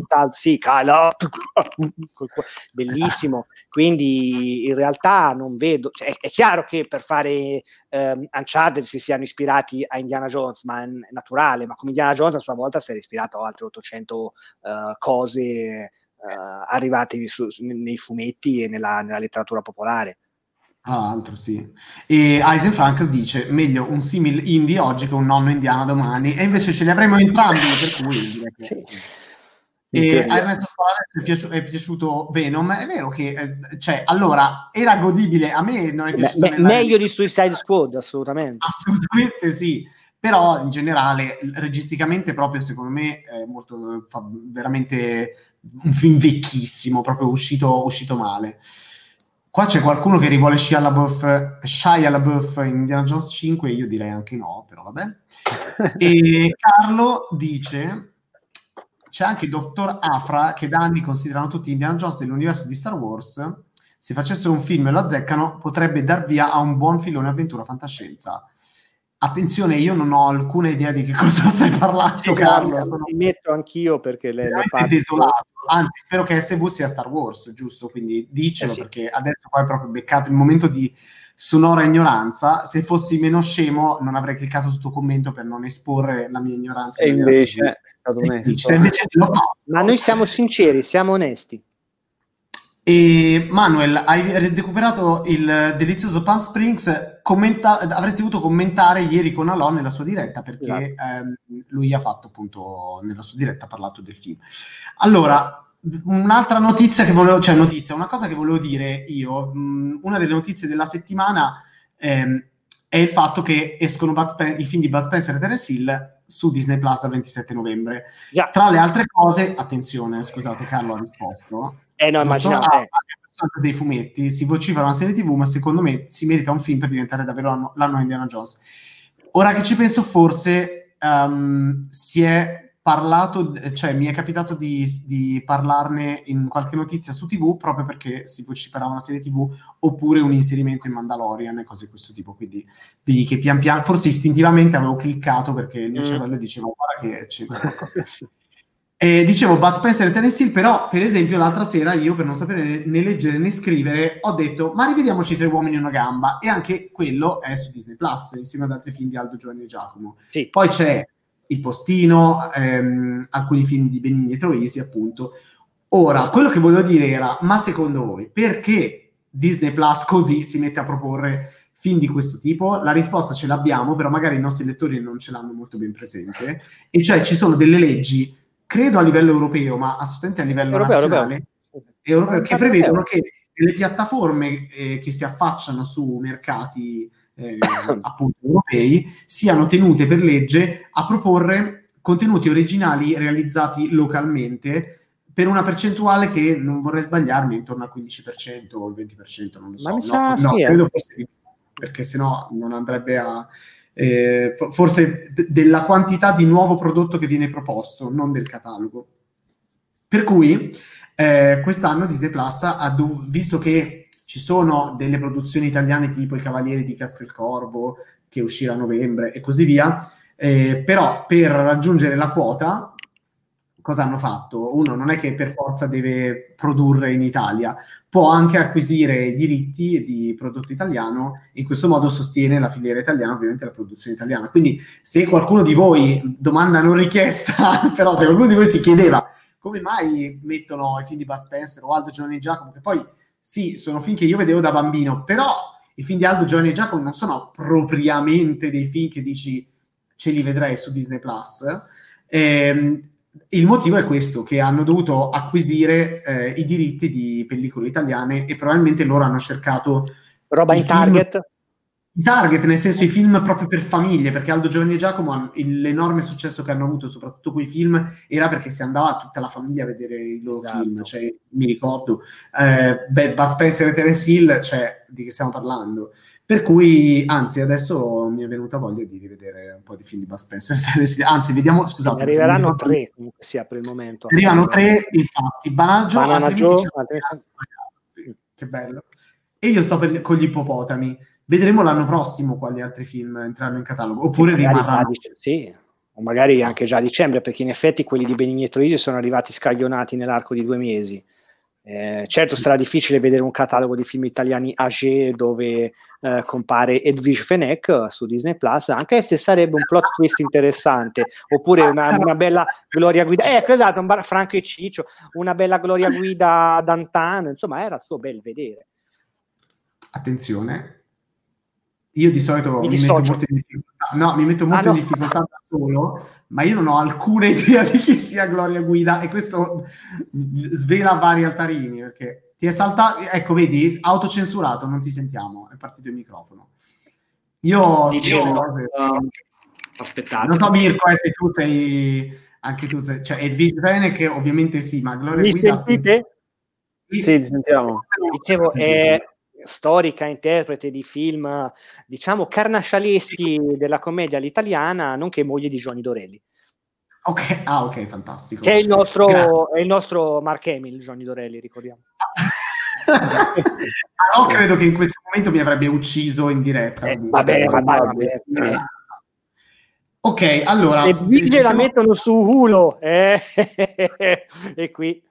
Ah, sì, cala, bellissimo. Quindi in realtà non vedo. Cioè, è, è, chiaro che per fare um, Uncharted si siano ispirati a Indiana Jones, ma è, naturale. Ma come Indiana Jones a sua volta si era ispirato a altre 800 uh, cose. Uh, arrivate su, nei fumetti e nella, nella letteratura popolare. Tra l'altro, sì. E Eisen Frank dice: meglio un simile indie oggi che un nonno indiano domani, e invece ce li avremo entrambi, per cui direi che. Sì. E a Ernesto Spalare è, piaci- è, piaciuto Venom. È vero che, eh, cioè, allora era godibile. A me non è piaciuto. Me- meglio di Suicide Squad, assolutamente. Assolutamente sì. Però in generale, registicamente, proprio secondo me, è molto fa veramente un film vecchissimo, proprio uscito, uscito male. Qua c'è qualcuno che rivuole Shia LaBeouf, Shia LaBeouf in Indiana Jones 5, io direi anche no, però vabbè. E Carlo dice, c'è anche il dottor Afra che da anni considerano tutti Indiana Jones dell'universo di Star Wars, se facessero un film e lo azzeccano potrebbe dar via a un buon filone avventura fantascienza. Attenzione, io non ho alcuna idea di che cosa stai parlando, sì, Carlo. Sono... Mi metto anch'io perché le, le parti... desolato. Anzi, spero che SV sia Star Wars, giusto? Quindi dicelo eh sì. perché adesso poi è proprio beccato il momento di sonora ignoranza. Se fossi meno scemo, non avrei cliccato sul tuo commento per non esporre la mia ignoranza. E invece è stato onesto. Invece. Ma noi siamo sinceri, siamo onesti. E Manuel, hai recuperato il delizioso Palm Springs, commenta- avresti dovuto commentare ieri con Alon nella sua diretta perché esatto. ehm, lui ha fatto appunto nella sua diretta ha parlato del film. Allora, un'altra notizia che volevo, cioè notizia, una cosa che volevo dire io, mh, una delle notizie della settimana ehm, è il fatto che escono Spen- i film di Bud Spencer e Terence Hill su Disney Plus dal 27 novembre. Yeah. Tra le altre cose, attenzione, scusate Carlo ha risposto, eh no, immaginavo. Eh. dei fumetti, si vocifera una serie TV, ma secondo me si merita un film per diventare davvero l'anno, l'anno Indiana Jones. Ora che ci penso, forse um, si è parlato, cioè mi è capitato di, di, parlarne in qualche notizia su TV proprio perché si vociferava una serie TV oppure un inserimento in Mandalorian e cose di questo tipo. Quindi vedi che pian piano, forse istintivamente avevo cliccato perché il mio mm. cervello diceva guarda che c'è qualcosa. E dicevo Bud Spencer e Hill, però per esempio l'altra sera io per non sapere né leggere né scrivere ho detto ma rivediamoci Tre uomini e una gamba e anche quello è su Disney Plus insieme ad altri film di Aldo Giovanni e Giacomo. Sì. Poi c'è Il Postino, ehm, alcuni film di Benigni e Troisi appunto. Ora, quello che volevo dire era ma secondo voi perché Disney Plus così si mette a proporre film di questo tipo? La risposta ce l'abbiamo, però magari i nostri lettori non ce l'hanno molto ben presente e cioè ci sono delle leggi credo a livello europeo, ma assolutamente a livello europeo, nazionale, europeo. europeo che prevedono che le piattaforme eh, che si affacciano su mercati eh, appunto europei siano tenute per legge a proporre contenuti originali realizzati localmente per una percentuale che non vorrei sbagliarmi intorno al 15% o il 20%, non lo so. Ma mi sa, no, sì, no, eh. credo fosse perché sennò non andrebbe a eh, forse d- della quantità di nuovo prodotto che viene proposto, non del catalogo. Per cui eh, quest'anno Disney Plus ha dov- visto che ci sono delle produzioni italiane tipo I Cavalieri di Castelcorvo che uscirà a novembre e così via, eh, però per raggiungere la quota cosa hanno fatto? Uno non è che per forza deve produrre in Italia, può anche acquisire i diritti di prodotto italiano e in questo modo sostiene la filiera italiana, ovviamente la produzione italiana. Quindi se qualcuno di voi, domanda non richiesta, però se qualcuno di voi si chiedeva come mai mettono i film di Bud Spencer o Aldo Giovanni e Giacomo, che poi sì, sono film che io vedevo da bambino, però i film di Aldo Giovanni e Giacomo non sono propriamente dei film che dici ce li vedrei su Disney Plus. Eh, il motivo è questo, che hanno dovuto acquisire eh, i diritti di pellicole italiane e probabilmente loro hanno cercato... Roba in target? Target, nel senso i film proprio per famiglie, perché Aldo Giovanni e Giacomo, l'enorme successo che hanno avuto, soprattutto quei film, era perché si andava tutta la famiglia a vedere i loro esatto. film. Cioè, mi ricordo, eh, beh, Bud Spencer e Terence Hill, cioè, di che stiamo parlando? Per cui, anzi, adesso mi è venuta voglia di rivedere un po' di film di Bud Spencer. anzi, vediamo, scusate. Ne arriveranno tre, comunque sia per il momento. Arrivano tre, infatti. Banaggio, Banana Joe, ragazzi, che bello. E io sto per, con gli ippopotami. Vedremo l'anno prossimo quali altri film entreranno in catalogo. Oppure rimarranno... Sì, o magari anche già a dicembre, perché in effetti quelli di Benigni e Troisi sono arrivati scaglionati nell'arco di due mesi. Eh, certo sarà difficile vedere un catalogo di film italiani age dove eh, compare Edwige Fenech su Disney Plus, anche se sarebbe un plot twist interessante, oppure una, una bella Gloria Guida, ecco esatto, un bar, Franco e Ciccio, una bella Gloria Guida Dantan, insomma era suo bel vedere. Attenzione, io di solito mi, mi metto molto in difficoltà, no, mi metto molto ah, no. in difficoltà da solo, ma io non ho alcuna idea di chi sia Gloria Guida e questo svela vari altarini perché ti è saltato, ecco vedi, autocensurato, non ti sentiamo, è partito il microfono. Io dicevo cose... Uh, aspettate. Non so Mirko, eh, se tu sei anche tu sei, cioè Edwige Bene che ovviamente sì, ma Gloria Mi Guida sentite? Sì, ti sentiamo. Dicevo, è storica interprete di film, diciamo, carnascialeschi della commedia all'italiana, nonché moglie di Giovanni Dorelli. Ok, ah, ok, fantastico. Che è il nostro, è il nostro Mark Hamill, Giovanni Dorelli, ricordiamo. ah, no, credo che in questo momento mi avrebbe ucciso in diretta. Eh, vabbè, vabbè, vabbè, vabbè. Ok, allora... Le biglie diciamo... la mettono su Hulu, eh? e qui...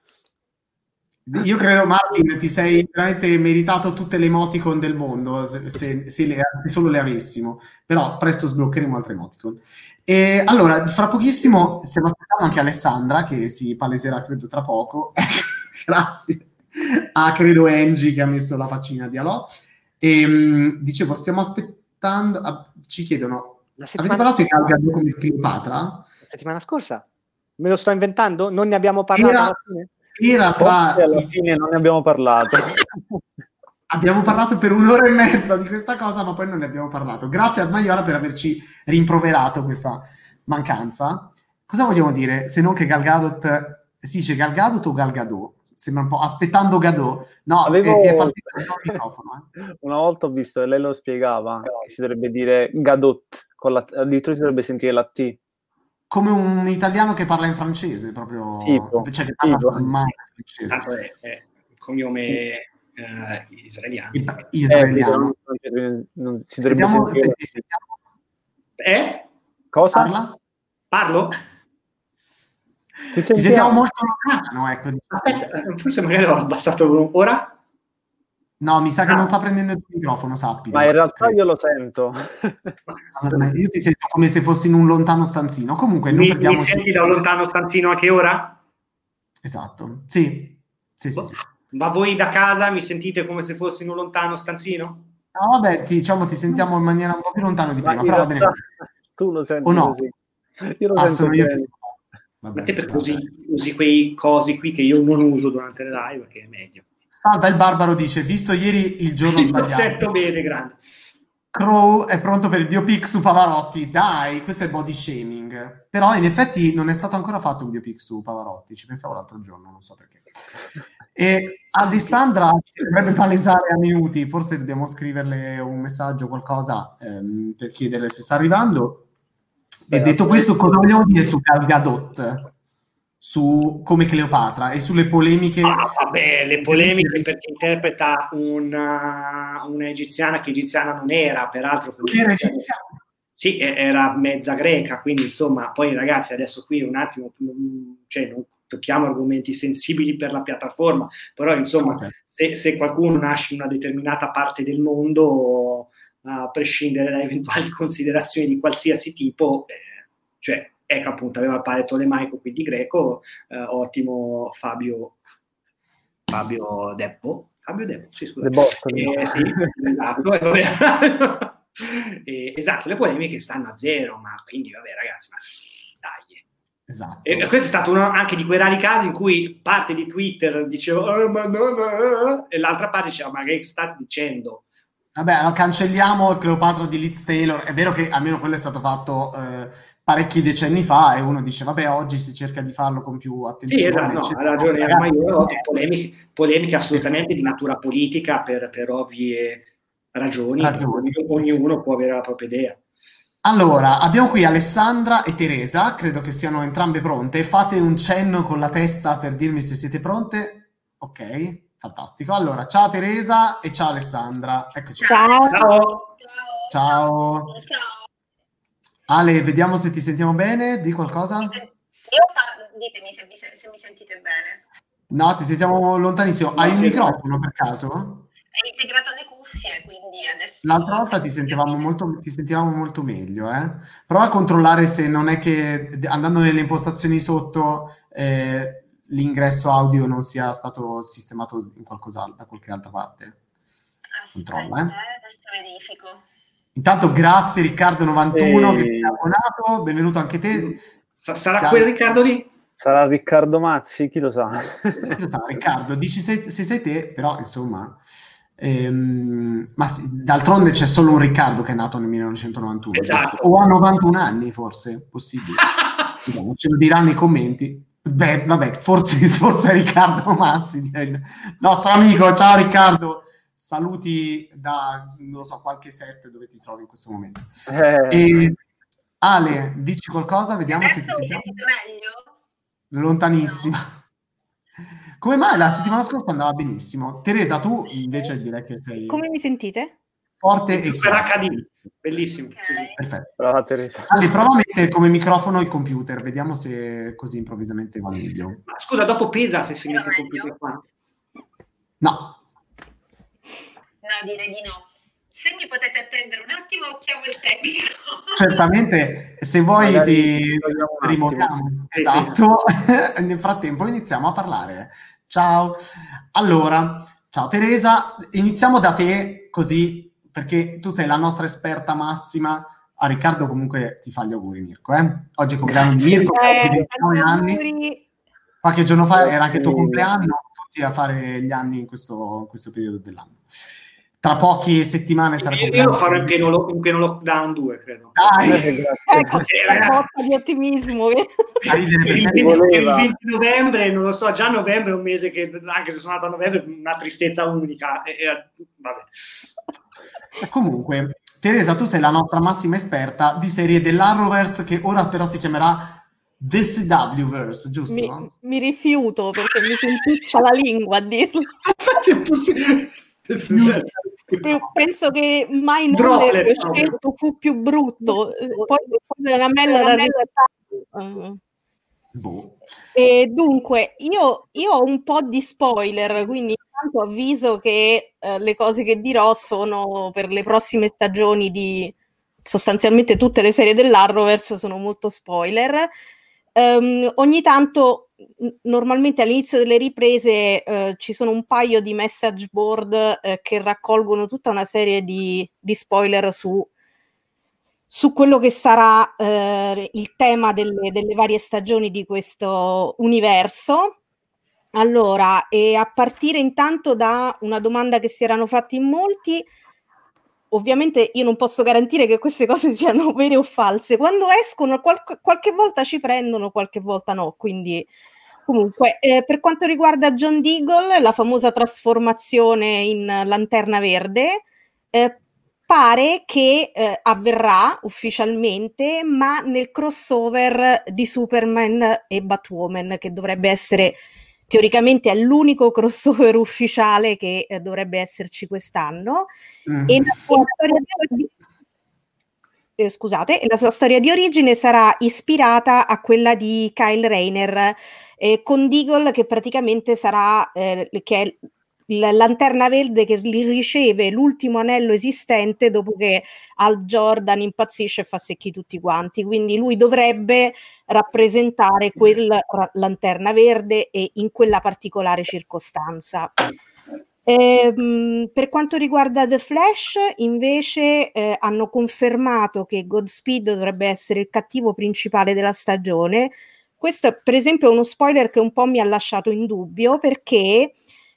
Io credo, Martin, ti sei veramente meritato tutte le emoticon del mondo, se, se, se, le, se, solo le avessimo. Però presto sbloccheremo altre emoticon. E allora, fra pochissimo stiamo aspettando anche Alessandra, che si paleserà, credo, tra poco. Grazie. Ah, credo Angie che ha messo la faccina di Alò. E, ehm, dicevo, stiamo aspettando... Ah, ci chiedono, avete parlato di Calgary come Cleopatra? La settimana scorsa? Me lo sto inventando? Non ne abbiamo parlato Era... alla fine? Era tra... alla fine non ne abbiamo parlato. abbiamo parlato per un'ora e mezza di questa cosa, ma poi non ne abbiamo parlato. Grazie a Maiora per averci rimproverato questa mancanza. Cosa vogliamo dire? Se non che Gal Gadot... Si dice Gal Gadot o Gal Gadot? sembra un po' aspettando Gadot. No, Avevo- eh, ti è partito il microfono. eh. Una volta ho visto e lei lo spiegava, che si dovrebbe dire Gadot, con la, addirittura si dovrebbe sentire la T. Come un italiano che parla in francese, proprio. Tipo, cioè che parla tipo. male in francese. Tanto è, è un cognome eh, israeliano. Il- Eh, israeliano. non, non si dovrebbe Sentiamo, sentire sentiamo, Eh? Cosa? parla? Parlo? Ti Ti sentiamo sentiamo? molto lontano, ecco. Aspetta, eh, forse magari ho abbassato ora. No, mi sa che non sta prendendo il tuo microfono, sappi. Ma in realtà io lo sento. Io ti sento come se fossi in un lontano stanzino. Comunque, non Mi, mi perdiamoci. senti da un lontano stanzino anche ora? Esatto. Sì. Sì, sì, sì. Ma voi da casa mi sentite come se fossi in un lontano stanzino? No, vabbè, ti, diciamo, ti sentiamo in maniera un po' più lontana di Ma prima, però va bene. tu lo senti O no? così. Io lo Ah, sento io bene. che Vabbè, Ma te perché usi, usi quei cosi qui che io non uso durante le live, che è meglio. Salta il barbaro dice, visto ieri il giorno Lo sbagliato, bene, grande. Crow è pronto per il biopic su Pavarotti. Dai, questo è body shaming. Però in effetti non è stato ancora fatto un biopic su Pavarotti, ci pensavo l'altro giorno, non so perché. E Alessandra si dovrebbe palesare a minuti, forse dobbiamo scriverle un messaggio, qualcosa ehm, per chiederle se sta arrivando. E detto questo, cosa vogliamo dire su Gal Gadot? Su come Cleopatra e sulle polemiche Ah, vabbè, le polemiche perché interpreta una, una egiziana che egiziana non era, peraltro. che era egiziana. Sì, era mezza greca, quindi insomma, poi ragazzi, adesso qui un attimo, mm, cioè non tocchiamo argomenti sensibili per la piattaforma, però insomma, Ok. se, se qualcuno nasce in una determinata parte del mondo, a prescindere da eventuali considerazioni di qualsiasi tipo, eh, cioè, ecco appunto, aveva il padre tolemaico, quindi greco, eh, ottimo Fabio, Fabio Deppo, Fabio Deppo, sì, scusa. Eh, sì, esatto, e. Eh, esatto, le polemiche stanno a zero, ma quindi vabbè ragazzi, ma dai. Esatto. E questo è stato uno anche di quei rari casi in cui parte di Twitter diceva "Eh, ma no, no", e l'altra parte diceva ma che state dicendo? Vabbè, allora cancelliamo Cleopatra di Liz Taylor. È vero che almeno quello è stato fatto eh, parecchi decenni fa e uno dice, vabbè, oggi si cerca di farlo con più attenzione. Sì, esatto, no, ha ragione, ma Ragazzi, io ho eh, polemiche, polemiche assolutamente di natura politica per, per ovvie ragioni, Ragioni. ognuno può avere la propria idea. Allora, abbiamo qui Alessandra e Teresa, credo che siano entrambe pronte. Fate un cenno con la testa per dirmi se siete pronte. Ok, fantastico. Allora, ciao Teresa e ciao Alessandra. Eccoci. Ciao. Ciao! Ciao. Ciao. Ale, vediamo se ti sentiamo bene. Di qualcosa? Io fa- ditemi se, vi se- mi sentite bene. No, ti sentiamo lontanissimo. Hai un microfono per caso? È integrato alle cuffie, quindi adesso... L'altra volta ti sentivamo molto, ti sentivamo molto meglio, eh? Prova a controllare se non è che andando nelle impostazioni sotto eh, l'ingresso audio non sia stato sistemato in qualcos'altro, da qualche altra parte. controlla, eh, adesso verifico. Intanto grazie Riccardo91 Ehi. che ti ha abbonato, benvenuto anche te. Sa- Sarà Scal- quel Riccardo lì? Sarà Riccardo Mazzi, chi lo sa? Chi lo sa, Riccardo, dici se, se sei te, però insomma... ehm, ma sì, d'altronde c'è solo un Riccardo che è nato nel 1991 Esatto. o ha 91 anni forse, possibile Vediamo, ce lo diranno nei commenti Beh, vabbè, forse, forse è Riccardo Mazzi direi. nostro amico, ciao Riccardo saluti da, non lo so, qualche set dove ti trovi in questo momento Eh, e, Ale, dici qualcosa, vediamo se ti sentiamo sentite meglio? lontanissima. Come mai la settimana scorsa andava benissimo? Teresa, tu invece direi che sei Come mi sentite? forte e. HD, bellissimo. Ok. Perfetto. brava Teresa. Ale, prova a mettere come microfono il computer, vediamo se così improvvisamente va meglio. Ma scusa, dopo pesa se si mette il computer qua? No, No, direi di no. Se mi potete attendere un attimo, chiamo il tecnico. certamente se vuoi Magari ti un rimuoviamo. Sì, Esatto. Nel frattempo iniziamo a parlare. Ciao. Allora, ciao Teresa, iniziamo da te così perché tu sei la nostra esperta massima. A Riccardo comunque ti fa gli auguri Mirko, eh? Oggi di Mirko, Eh, 29 anni. auguri. Qualche giorno fa era anche il tuo compleanno, tutti a fare gli anni in questo, in questo periodo dell'anno. Tra poche settimane sarà io, io lo farò in pieno, lo- in pieno lockdown 2 credo Dai, Ecco, Eh, la ragazzi. botta di ottimismo. che- a ridere per il, me. 20, voleva. il 20 novembre non lo so già novembre è un mese che anche se sono nato a novembre una tristezza unica e- e- vabbè. Comunque, Teresa, tu sei la nostra massima esperta di serie dell'Arrowverse che ora però si chiamerà The CW-verse, giusto? mi, mi rifiuto perché mi si impiccia la lingua a dirlo. infatti è possibile Penso che mai proprio. scelto fu più brutto. Poi, poi Caramello era arrivato. Boh. E dunque, io, io ho un po' di spoiler, quindi intanto avviso che eh, le cose che dirò sono per le prossime stagioni di sostanzialmente tutte le serie dell'Arrowverse sono molto spoiler. Ehm, ogni tanto, normalmente all'inizio delle riprese, eh, ci sono un paio di message board eh, che raccolgono tutta una serie di, di spoiler su su quello che sarà eh, il tema delle, delle varie stagioni di questo universo. Allora, e a partire intanto da una domanda che si erano fatti in molti, ovviamente io non posso garantire che queste cose siano vere o false. Quando escono, qualche, qualche volta ci prendono, qualche volta no. Quindi, comunque, eh, per quanto riguarda John Deagle, la famosa trasformazione in lanterna verde, eh, pare che eh, avverrà ufficialmente, ma nel crossover di Superman e Batwoman, che dovrebbe essere teoricamente è l'unico crossover ufficiale che eh, dovrebbe esserci quest'anno. Mm. E la sua storia di eh, scusate, la sua storia di origine sarà ispirata a quella di Kyle Rayner, eh, con Deagle che praticamente sarà eh, che è la lanterna verde che li riceve l'ultimo anello esistente dopo che Al Jordan impazzisce e fa secchi tutti quanti. Quindi lui dovrebbe rappresentare quella ra- lanterna verde e in quella particolare circostanza. Ehm, per quanto riguarda The Flash, invece, eh, hanno confermato che Godspeed dovrebbe essere il cattivo principale della stagione. Questo, per esempio, è uno spoiler che un po' mi ha lasciato in dubbio perché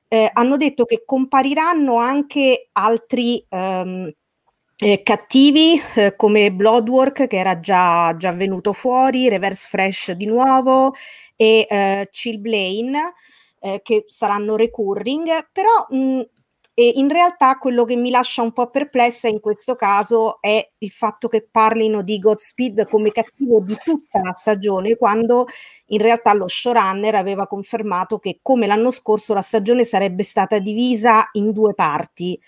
eh, hanno detto che compariranno anche altri ehm, eh, cattivi eh, come Bloodwork, che era già, già venuto fuori, Reverse Fresh di nuovo e eh, Chillblaine eh, che saranno recurring, però mh, e in realtà quello che mi lascia un po' perplessa in questo caso è il fatto che parlino di Godspeed come cattivo di tutta la stagione, quando in realtà lo showrunner aveva confermato che come l'anno scorso la stagione sarebbe stata divisa in due parti.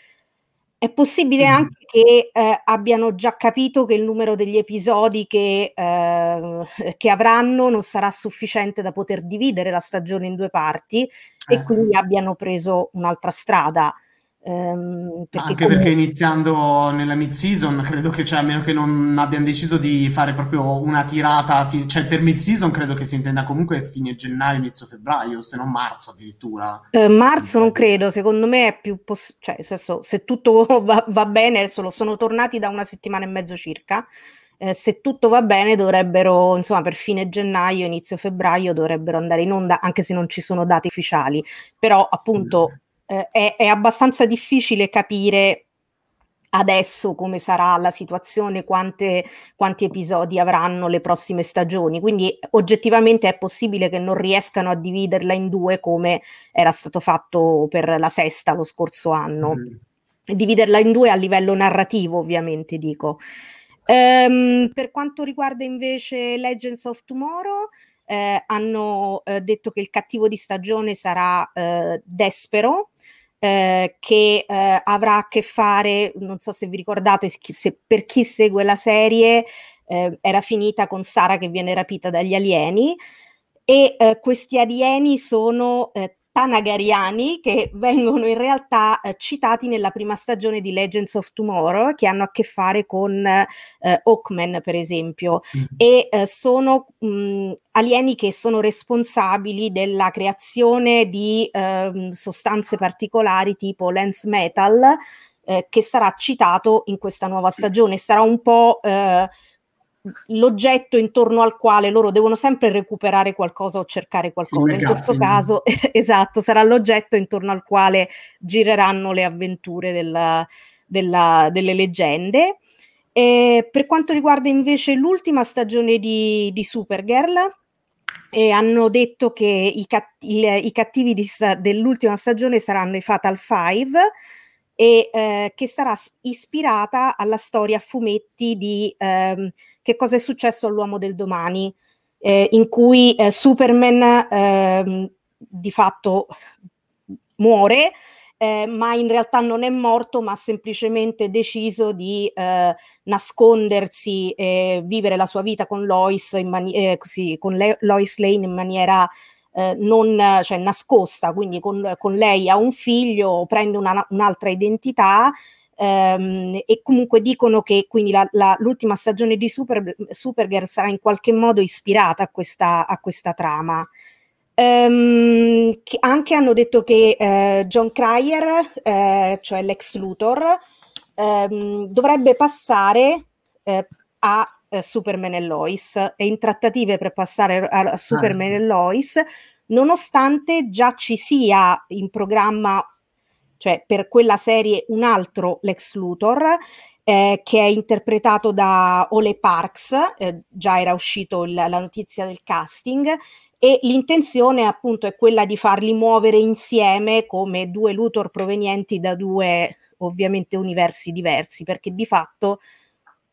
È possibile Mm. anche che eh, abbiano già capito che il numero degli episodi che, eh, che avranno non sarà sufficiente da poter dividere la stagione in due parti Eh. e quindi abbiano preso un'altra strada. Ehm, perché Anche comunque- perché iniziando nella mid-season, credo che, cioè, a meno che non abbiano deciso di fare proprio una tirata, fi- cioè per mid-season credo che si intenda comunque fine gennaio, inizio febbraio, se non marzo addirittura. Eh, marzo non credo, secondo me è più poss- cioè, nel senso, se tutto va, va bene, solo sono tornati da una settimana e mezzo circa. eh, se tutto va bene, dovrebbero, insomma, per fine gennaio, inizio febbraio, dovrebbero andare in onda, anche se non ci sono dati ufficiali. Però, appunto, eh, è, è abbastanza difficile capire adesso come sarà la situazione, quante, quanti episodi avranno le prossime stagioni. Quindi oggettivamente è possibile che non riescano a dividerla in due come era stato fatto per la sesta lo scorso anno. Mm. Dividerla in due a livello narrativo, ovviamente, dico. Ehm, per quanto riguarda invece Legends of Tomorrow, eh, hanno eh, detto che il cattivo di stagione sarà eh, Despero, eh, che eh, avrà a che fare, non so se vi ricordate, se, per chi segue la serie, eh, era finita con Sara che viene rapita dagli alieni e eh, questi alieni sono eh, Tanagariani che vengono in realtà eh, citati nella prima stagione di Legends of Tomorrow che hanno a che fare con eh, Hawkman per esempio. Mm. e eh, sono mh, alieni che sono responsabili della creazione di ehm, sostanze particolari tipo length metal eh, che sarà citato in questa nuova stagione. Sarà un po' eh, l'oggetto intorno al quale loro devono sempre recuperare qualcosa o cercare qualcosa. In questo caso, esatto, sarà l'oggetto intorno al quale gireranno le avventure della, della, delle leggende. E per quanto riguarda invece l'ultima stagione di, di Supergirl, eh, hanno detto che i, cat- il, i cattivi di, dell'ultima stagione saranno i Fatal Five e eh, che sarà ispirata alla storia a fumetti di ehm, che cosa è successo all'uomo del domani, eh, in cui eh, Superman ehm, di fatto muore, eh, ma in realtà non è morto, ma ha semplicemente deciso di eh, nascondersi e vivere la sua vita con Lois, mani- eh, così, con Le- Lois Lane in maniera eh, non cioè, nascosta, quindi con, con, lei ha un figlio, prende una, un'altra identità. Ehm, e comunque dicono che quindi la, la, l'ultima stagione di Super, Supergirl sarà in qualche modo ispirata a questa, a questa trama. Um, anche hanno detto che uh, John Cryer, uh, cioè l'ex Luthor, um, dovrebbe passare uh, a Superman e Lois, è in trattative per passare a, a Superman ah, e Lois, nonostante già ci sia in programma, cioè per quella serie, un altro Lex Luthor, eh, che è interpretato da Ole Parks, eh, già era uscito il, la notizia del casting, e l'intenzione appunto è quella di farli muovere insieme come due Luthor provenienti da due ovviamente universi diversi, perché di fatto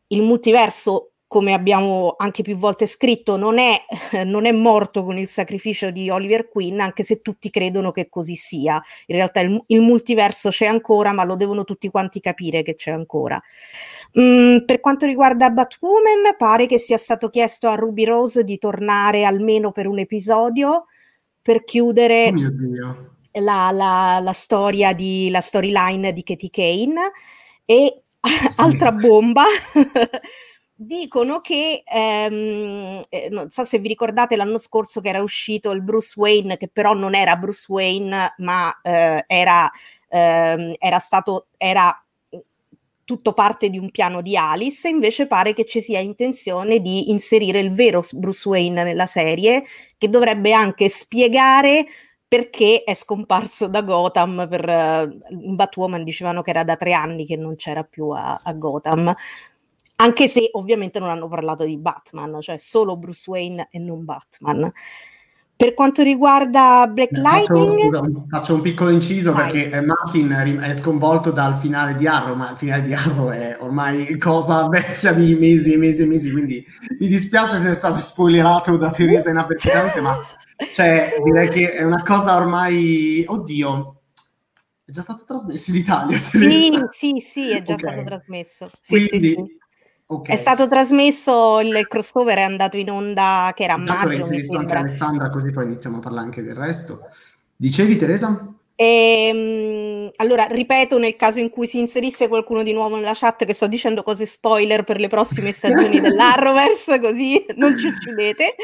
il multiverso come abbiamo anche più volte scritto, non è, non è, morto con il sacrificio di Oliver Queen, anche se tutti credono che così sia. In realtà il, il multiverso c'è ancora, ma lo devono tutti quanti capire che c'è ancora. Mm, per quanto riguarda Batwoman, pare che sia stato chiesto a Ruby Rose di tornare almeno per un episodio per chiudere oh la, la, la, storia di, la storyline di Katie Kane. E sì. altra bomba. Dicono che ehm, eh, non so se vi ricordate l'anno scorso che era uscito il Bruce Wayne che però non era Bruce Wayne ma eh, era, ehm, era stato era tutto parte di un piano di Alice, invece pare che ci sia intenzione di inserire il vero Bruce Wayne nella serie, che dovrebbe anche spiegare perché è scomparso da Gotham. Per, uh, Batwoman dicevano che era da tre anni che non c'era più a, a Gotham. Anche se ovviamente non hanno parlato di Batman, cioè solo Bruce Wayne e non Batman. Per quanto riguarda Black eh, Lightning, faccio, scusa, faccio un piccolo inciso Vai. perché eh, Martin è sconvolto dal finale di Arrow, ma il finale di Arrow è ormai cosa vecchia di mesi e mesi e mesi, quindi mi dispiace se è stato spoilerato da Teresa inappetitamente, ma cioè, direi che è una cosa ormai, oddio, è già stato trasmesso in Italia. Teresa. Sì, sì, sì, è già okay. stato trasmesso. Sì, quindi, sì, sì. Okay. È stato trasmesso il crossover, è andato in onda che era a maggio. Mi anche Alessandra, così poi iniziamo a parlare anche del resto. Dicevi, Teresa? E, ehm, allora, ripeto, nel caso in cui si inserisse qualcuno di nuovo nella chat che sto dicendo cose spoiler per le prossime stagioni dell'Arrowverse, così non ci uccidete.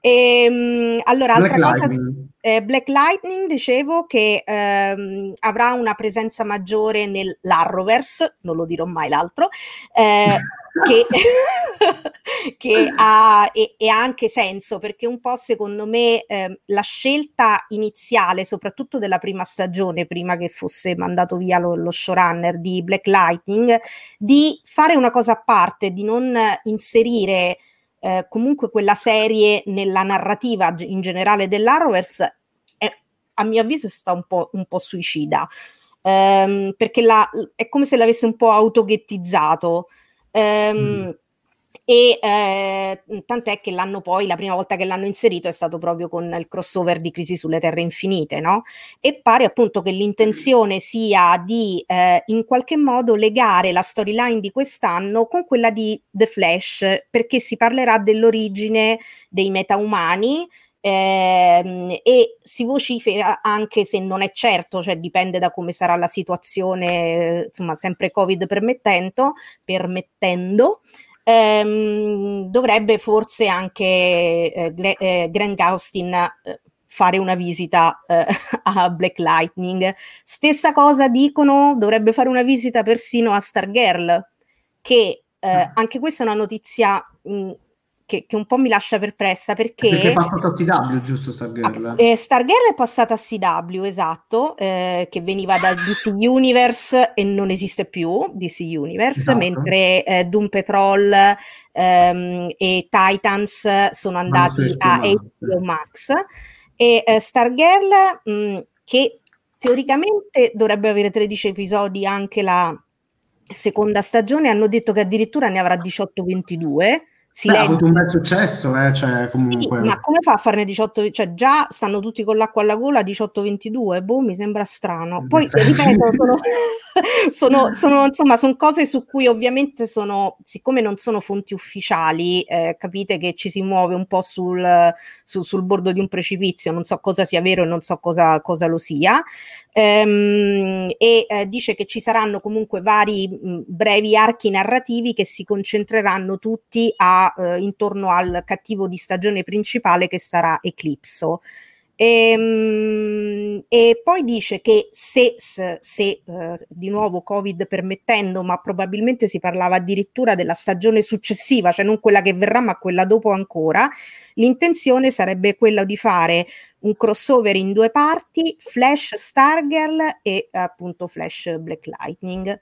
E, ehm, allora, Black altra Lightning. Eh, Black Lightning, dicevo che ehm, avrà una presenza maggiore nell'Arrowverse, non lo dirò mai l'altro, eh, che, che ha, e, e, anche senso perché un po' secondo me eh, la scelta iniziale, soprattutto della prima stagione, prima che fosse mandato via lo, lo showrunner di Black Lightning, di fare una cosa a parte, di non inserire eh, comunque quella serie nella narrativa in generale dell'Arrowverse, è, a mio avviso è stata un po', un po suicida. Um, perché la, è come se l'avesse un po' autoghettizzato. Um, mm. E eh, tant'è che l'anno poi, la prima volta che l'hanno inserito è stato proprio con il crossover di Crisi sulle Terre Infinite, no? E pare appunto che l'intenzione sia di eh, in qualche modo legare la storyline di quest'anno con quella di The Flash, perché si parlerà dell'origine dei metaumani, eh, e si vocifera anche se non è certo, cioè dipende da come sarà la situazione, insomma, sempre Covid permettendo, permettendo ehm, dovrebbe forse anche eh, eh, Grant Austin eh, fare una visita eh, a Black Lightning. Stessa cosa dicono, dovrebbe fare una visita persino a Stargirl, che eh, ah. anche questa è una notizia mh, che, che un po' mi lascia perplessa perché... Perché è passato a CW, giusto Stargirl? Eh, Stargirl è passata a CW, esatto, eh, che veniva da DC Universe e non esiste più DC Universe, Esatto. mentre eh, Doom Patrol ehm, e Titans sono andati a HBO Max. HBO Max e eh, Stargirl mh, che teoricamente dovrebbe avere 13 episodi anche la seconda stagione, hanno detto che addirittura ne avrà 18-22. Beh, ha avuto un bel successo, eh, cioè comunque... sì, ma come fa a farne 18? Cioè, già stanno tutti con l'acqua alla gola 18-22, boh, mi sembra strano. Poi, effetti. ripeto, sono, sono, sono, insomma, sono cose su cui ovviamente sono, siccome non sono fonti ufficiali, eh, capite che ci si muove un po' sul, su- sul bordo di un precipizio, non so cosa sia vero e non so cosa, cosa lo sia. Ehm, e eh, dice che ci saranno comunque vari mh, brevi archi narrativi che si concentreranno tutti a, eh, intorno al cattivo di stagione principale che sarà Eclipso. Ehm, E, poi dice che se, se- se, eh, di nuovo Covid permettendo, ma probabilmente si parlava addirittura della stagione successiva, cioè non quella che verrà, ma quella dopo ancora, l'intenzione sarebbe quella di fare un crossover in due parti, Flash Stargirl e appunto Flash Black Lightning.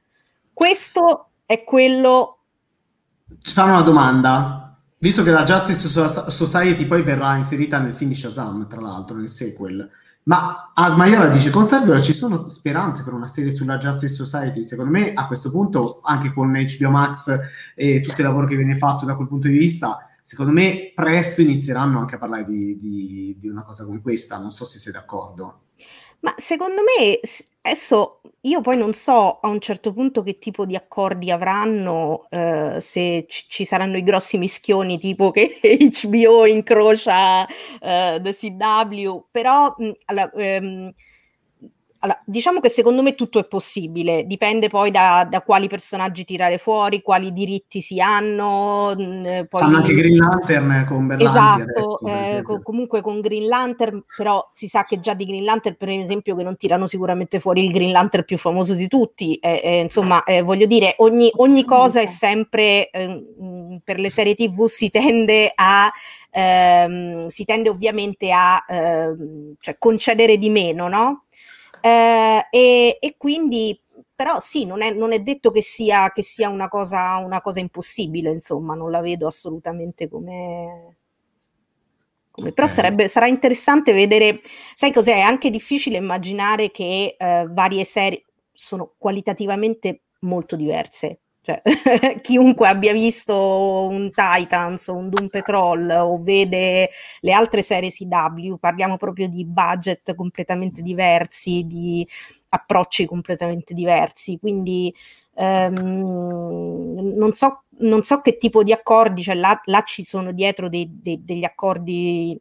Questo è quello Ci fanno una domanda. Visto che la Justice So- Society poi verrà inserita nel film di Shazam, tra l'altro, nel sequel, ma ah, Maiola dice, con Stargirl ci sono speranze per una serie sulla Justice Society? Secondo me, a questo punto, anche con HBO Max e tutto il lavoro che viene fatto da quel punto di vista, secondo me presto inizieranno anche a parlare di, di- di una cosa come questa. Non so se sei d'accordo. Ma secondo me, adesso io poi non so a un certo punto che tipo di accordi avranno, eh, se ci, ci saranno i grossi mischioni tipo che HBO incrocia eh, The CW, però mh, allora, ehm, allora, diciamo che secondo me tutto è possibile, dipende poi da, da quali personaggi tirare fuori, quali diritti si hanno, mh, eh, poi... Fanno anche Green Lantern con Berlanti Esatto, adesso, eh, co- comunque con Green Lantern, però si sa che già di Green Lantern, per esempio, che non tirano sicuramente fuori il Green Lantern più famoso di tutti. eh, eh, insomma, eh, voglio dire, ogni, ogni cosa è sempre eh, mh, per le serie TV si tende a ehm, si tende ovviamente a ehm, cioè concedere di meno, no? Eh, e, e quindi però sì, non è, non è detto che sia, che sia una, cosa, una cosa impossibile, insomma, non la vedo assolutamente come... come- Però sarebbe, sarà interessante vedere, sai cos'è? È anche difficile immaginare che eh, varie serie sono qualitativamente molto diverse. Cioè, chiunque abbia visto un Titans o un Doom Patrol o vede le altre serie CW, parliamo proprio di budget completamente diversi, di approcci completamente diversi. Quindi ehm, non, so, non so che tipo di accordi, cioè là, là ci sono dietro dei- dei- degli accordi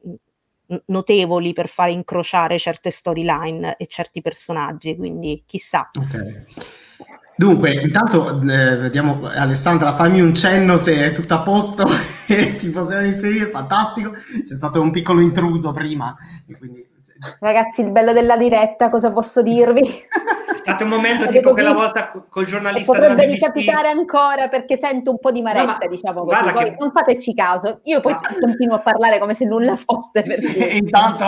notevoli per fare incrociare certe storyline e certi personaggi, quindi chissà. Ok. Dunque, intanto eh, vediamo, Alessandra, fammi un cenno se è tutto a posto e ti possiamo inserire, fantastico. C'è stato un piccolo intruso prima, e quindi... Ragazzi, il bello della diretta, cosa posso dirvi? È stato un momento tipo quella visto? volta co- col giornalista della potrebbe ricapitare ancora perché sento un po' di maretta, No, diciamo così. Poi che- non fateci caso. Io poi No. continuo a parlare come se nulla fosse. Per dire. intanto...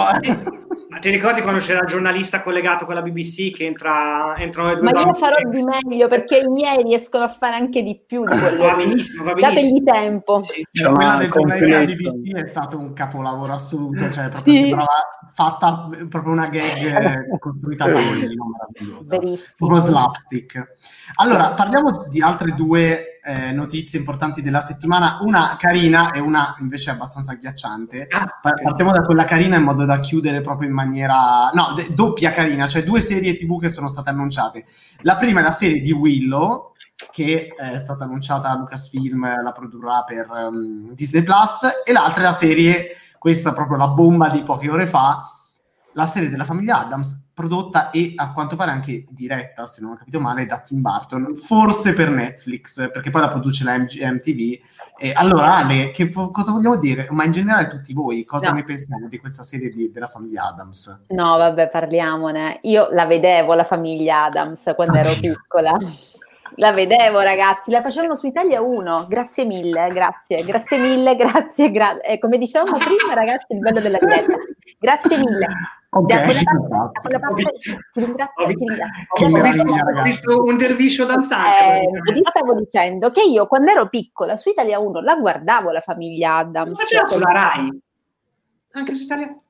Ma ti ricordi quando c'era il giornalista collegato con la BBC che entra, entrano le due Ma io farò di meglio perché i miei riescono a fare anche di più di quello. Va benissimo, va benissimo. Dategli tempo. Sì. Cioè, quella del giornalista. BBC è stato un capolavoro assoluto, cioè proprio Sì. sembrava fatta proprio una gag eh, costruita a tavolino, meravigliosa. Verissimo. Proprio slapstick. Allora, parliamo di altre due eh, notizie importanti della settimana, una carina e una invece abbastanza agghiacciante. Ah, Pa- Partiamo da quella carina in modo da chiudere proprio in maniera... No, de- doppia carina, cioè due serie tv che sono state annunciate. La prima è la serie di Willow, che è stata annunciata a Lucasfilm, la produrrà per um, Disney Plus, e l'altra è la serie, questa proprio la bomba di poche ore fa, la serie della famiglia Adams, prodotta e a quanto pare anche diretta, se non ho capito male, da Tim Burton, forse per Netflix, perché poi la produce la MTV. E allora, Ale, che, cosa vogliamo dire? Ma in generale tutti voi, cosa No. ne pensate di questa serie di- della famiglia Adams? No, vabbè, parliamone. Io la vedevo la famiglia Adams quando ero piccola. La vedevo, ragazzi, la facevano su Italia 1. Grazie mille, grazie, grazie mille, grazie. Gra- eh, come dicevamo prima, ragazzi, il bello della diretta. Grazie mille. Ok, Da quella parte- ti ringrazio, Ho ti visto- ringrazio. Ho un derviscio danzante. Eh, praticamente. vi stavo dicendo che io quando ero piccola su Italia 1 la guardavo la famiglia Adams. faceva sulla Rai. Anche su Italia. Sì, vedi.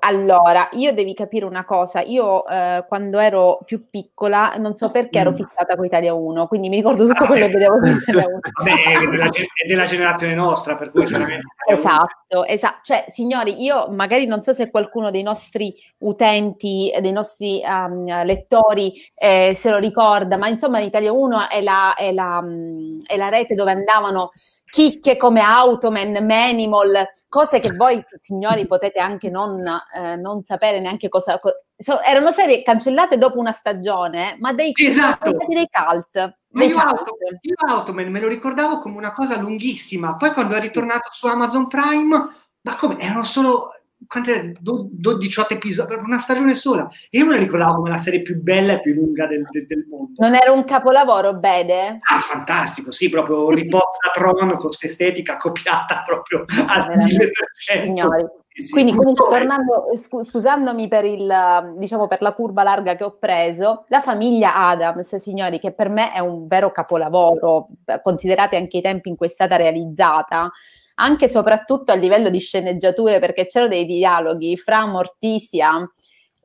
Allora, io devi capire una cosa, io eh, quando ero più piccola non so perché ero Mm. fissata con Italia 1, quindi mi ricordo tutto Ah, quello beh. che vedevo su Italia 1. Vabbè, è della, è della generazione nostra, per cui chiaramente... Esatto, esatto. Cioè, signori, io magari non so se qualcuno dei nostri utenti, eh, dei nostri ehm, lettori eh, se lo ricorda, ma insomma Italia 1 è la, è, la, mm, è la rete dove andavano chicche come Automan, Manimal, cose che voi signori potete anche non, eh, non sapere neanche cosa... co- so- erano serie cancellate dopo una stagione, ma dei, esatto. dei cult. Ma io, cult. Auto- io Automan me lo ricordavo come una cosa lunghissima, poi quando è ritornato su Amazon Prime, ma come erano solo quante, 12-18 episodi per una stagione sola. E io me la ricordavo come la serie più bella e più lunga del, del- del mondo. Non era un capolavoro, Bede? Ah, fantastico, sì, proprio riposta Tron con questa estetica copiata proprio al Veramente, 1000%. signori. Sì, sì. Quindi comunque tornando, scu- scusandomi per il, diciamo, per la curva larga che ho preso, la famiglia Adams, signori, che per me è un vero capolavoro, considerate anche i tempi in cui è stata realizzata, anche e soprattutto a livello di sceneggiature, perché c'erano dei dialoghi fra Morticia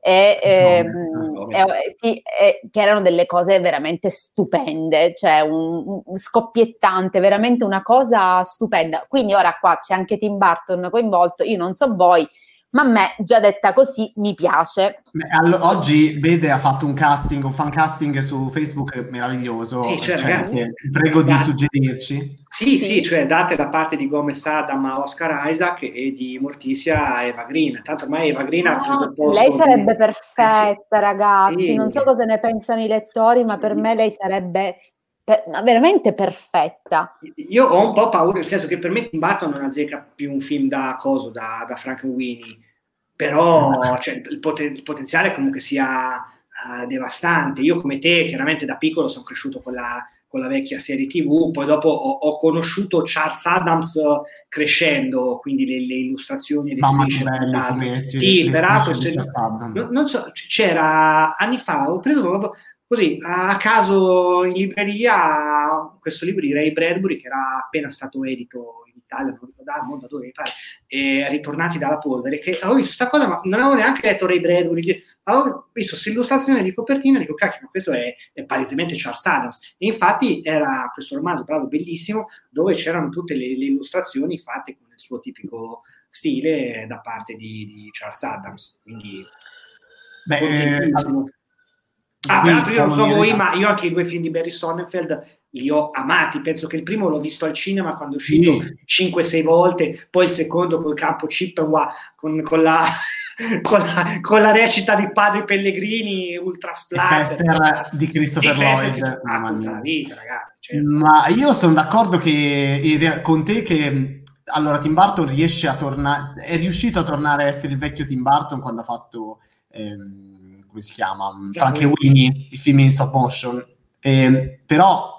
e, ehm, Gomez, e- Gomez. sì, e- che erano delle cose veramente stupende, cioè un, un scoppiettante, veramente una cosa stupenda. Quindi ora qua c'è anche Tim Burton coinvolto, io non so voi, ma a me, già detta così, mi piace. Allo- oggi Vede ha fatto un casting, un fan casting su Facebook meraviglioso. Sì, cioè, Cioè, ragazzi, che- prego di suggerirci. Sì, Sì. sì, cioè date da parte di Gomez Adam a Oscar Isaac e di Morticia a Eva Green. Tanto ormai Eva Green ha preso il posto lei di- sarebbe perfetta, ragazzi. Sì. Non so cosa ne pensano i lettori, ma per me lei sarebbe per- ma veramente perfetta. Io ho un po' paura, nel senso che per me Tim Burton non azzecca più un film da coso, da, da Frankenweenie, però cioè, il, poten- il potenziale comunque sia eh, devastante. Io come te, chiaramente da piccolo sono cresciuto con la, con la vecchia serie TV, poi dopo ho, ho conosciuto Charles Adams crescendo, quindi le, le illustrazioni e le Mamma strisce puntate. fumetti, Sì, le peraltro se- non, non so, c'era anni fa, ho preso proprio così a caso in libreria questo libro di Ray Bradbury che era appena stato edito in Italia, non ricordo da, non da dove mi pare, e ritornati dalla polvere, che avevo visto questa cosa, ma non avevo neanche letto Ray Bradbury, avevo visto questa illustrazione di copertina e dico, cacchio, ma questo è, è palesemente Charles Adams. E infatti era questo romanzo, bravo, bellissimo, dove c'erano tutte le, le illustrazioni fatte con il suo tipico stile da parte di, di Charles Adams. Quindi Beh, eh. Ah, peraltro io non so voi, ma io anche i due film di Barry Sonnenfeld li ho amati. Penso che il primo l'ho visto al cinema quando è uscito Sì. 5-6 volte, poi il secondo col campo Chippewa con, con la, con, la, con la recita di Padri Pellegrini, ultra. Fester di Christopher Lloyd. di- Mamma ah, vita, ragazzi. certo. Ma io sono d'accordo che con te che allora Tim Burton riesce a tornare, è riuscito a tornare a essere il vecchio Tim Burton quando ha fatto ehm, come si chiama? Frankenweenie, i film in stop motion. Ehm, però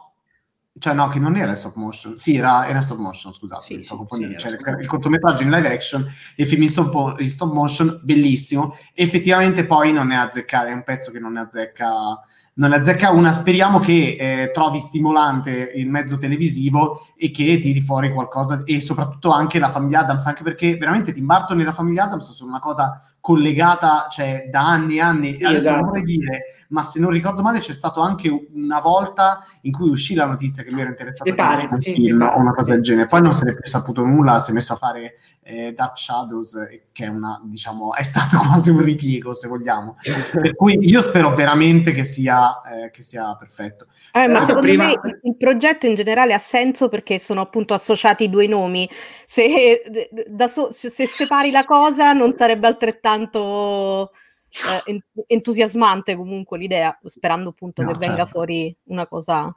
cioè no, che non era in stop motion, sì, era, era stop motion, scusate, Sì, mi sto confondendo. sì, era il, cortometraggio in live action e il film in stop, in stop motion, bellissimo. Effettivamente poi non ne azzecca, è un pezzo che non ne azzecca non ne azzecca una. Speriamo che eh, trovi stimolante il mezzo televisivo e che tiri fuori qualcosa e soprattutto anche la famiglia Adams, anche perché veramente Tim Burton e la famiglia Adams sono una cosa collegata cioè, da anni e anni. Sì, Adesso esatto. vorrei dire, ma se non ricordo male c'è stato anche una volta in cui uscì la notizia che lui era interessato a un sì, film o una cosa del genere. Poi non se ne è più saputo nulla, si è messo a fare eh, Dark Shadows, eh, che è una, diciamo, è stato quasi un ripiego, se vogliamo. per cui io spero veramente che sia, eh, che sia perfetto. Eh, ma Però secondo prima- me il- progetto in generale ha senso perché sono appunto associati i due nomi. Se, da so- se separi la cosa non sarebbe altrettanto eh, en- entusiasmante comunque l'idea, sperando appunto No, che venga certo. fuori una cosa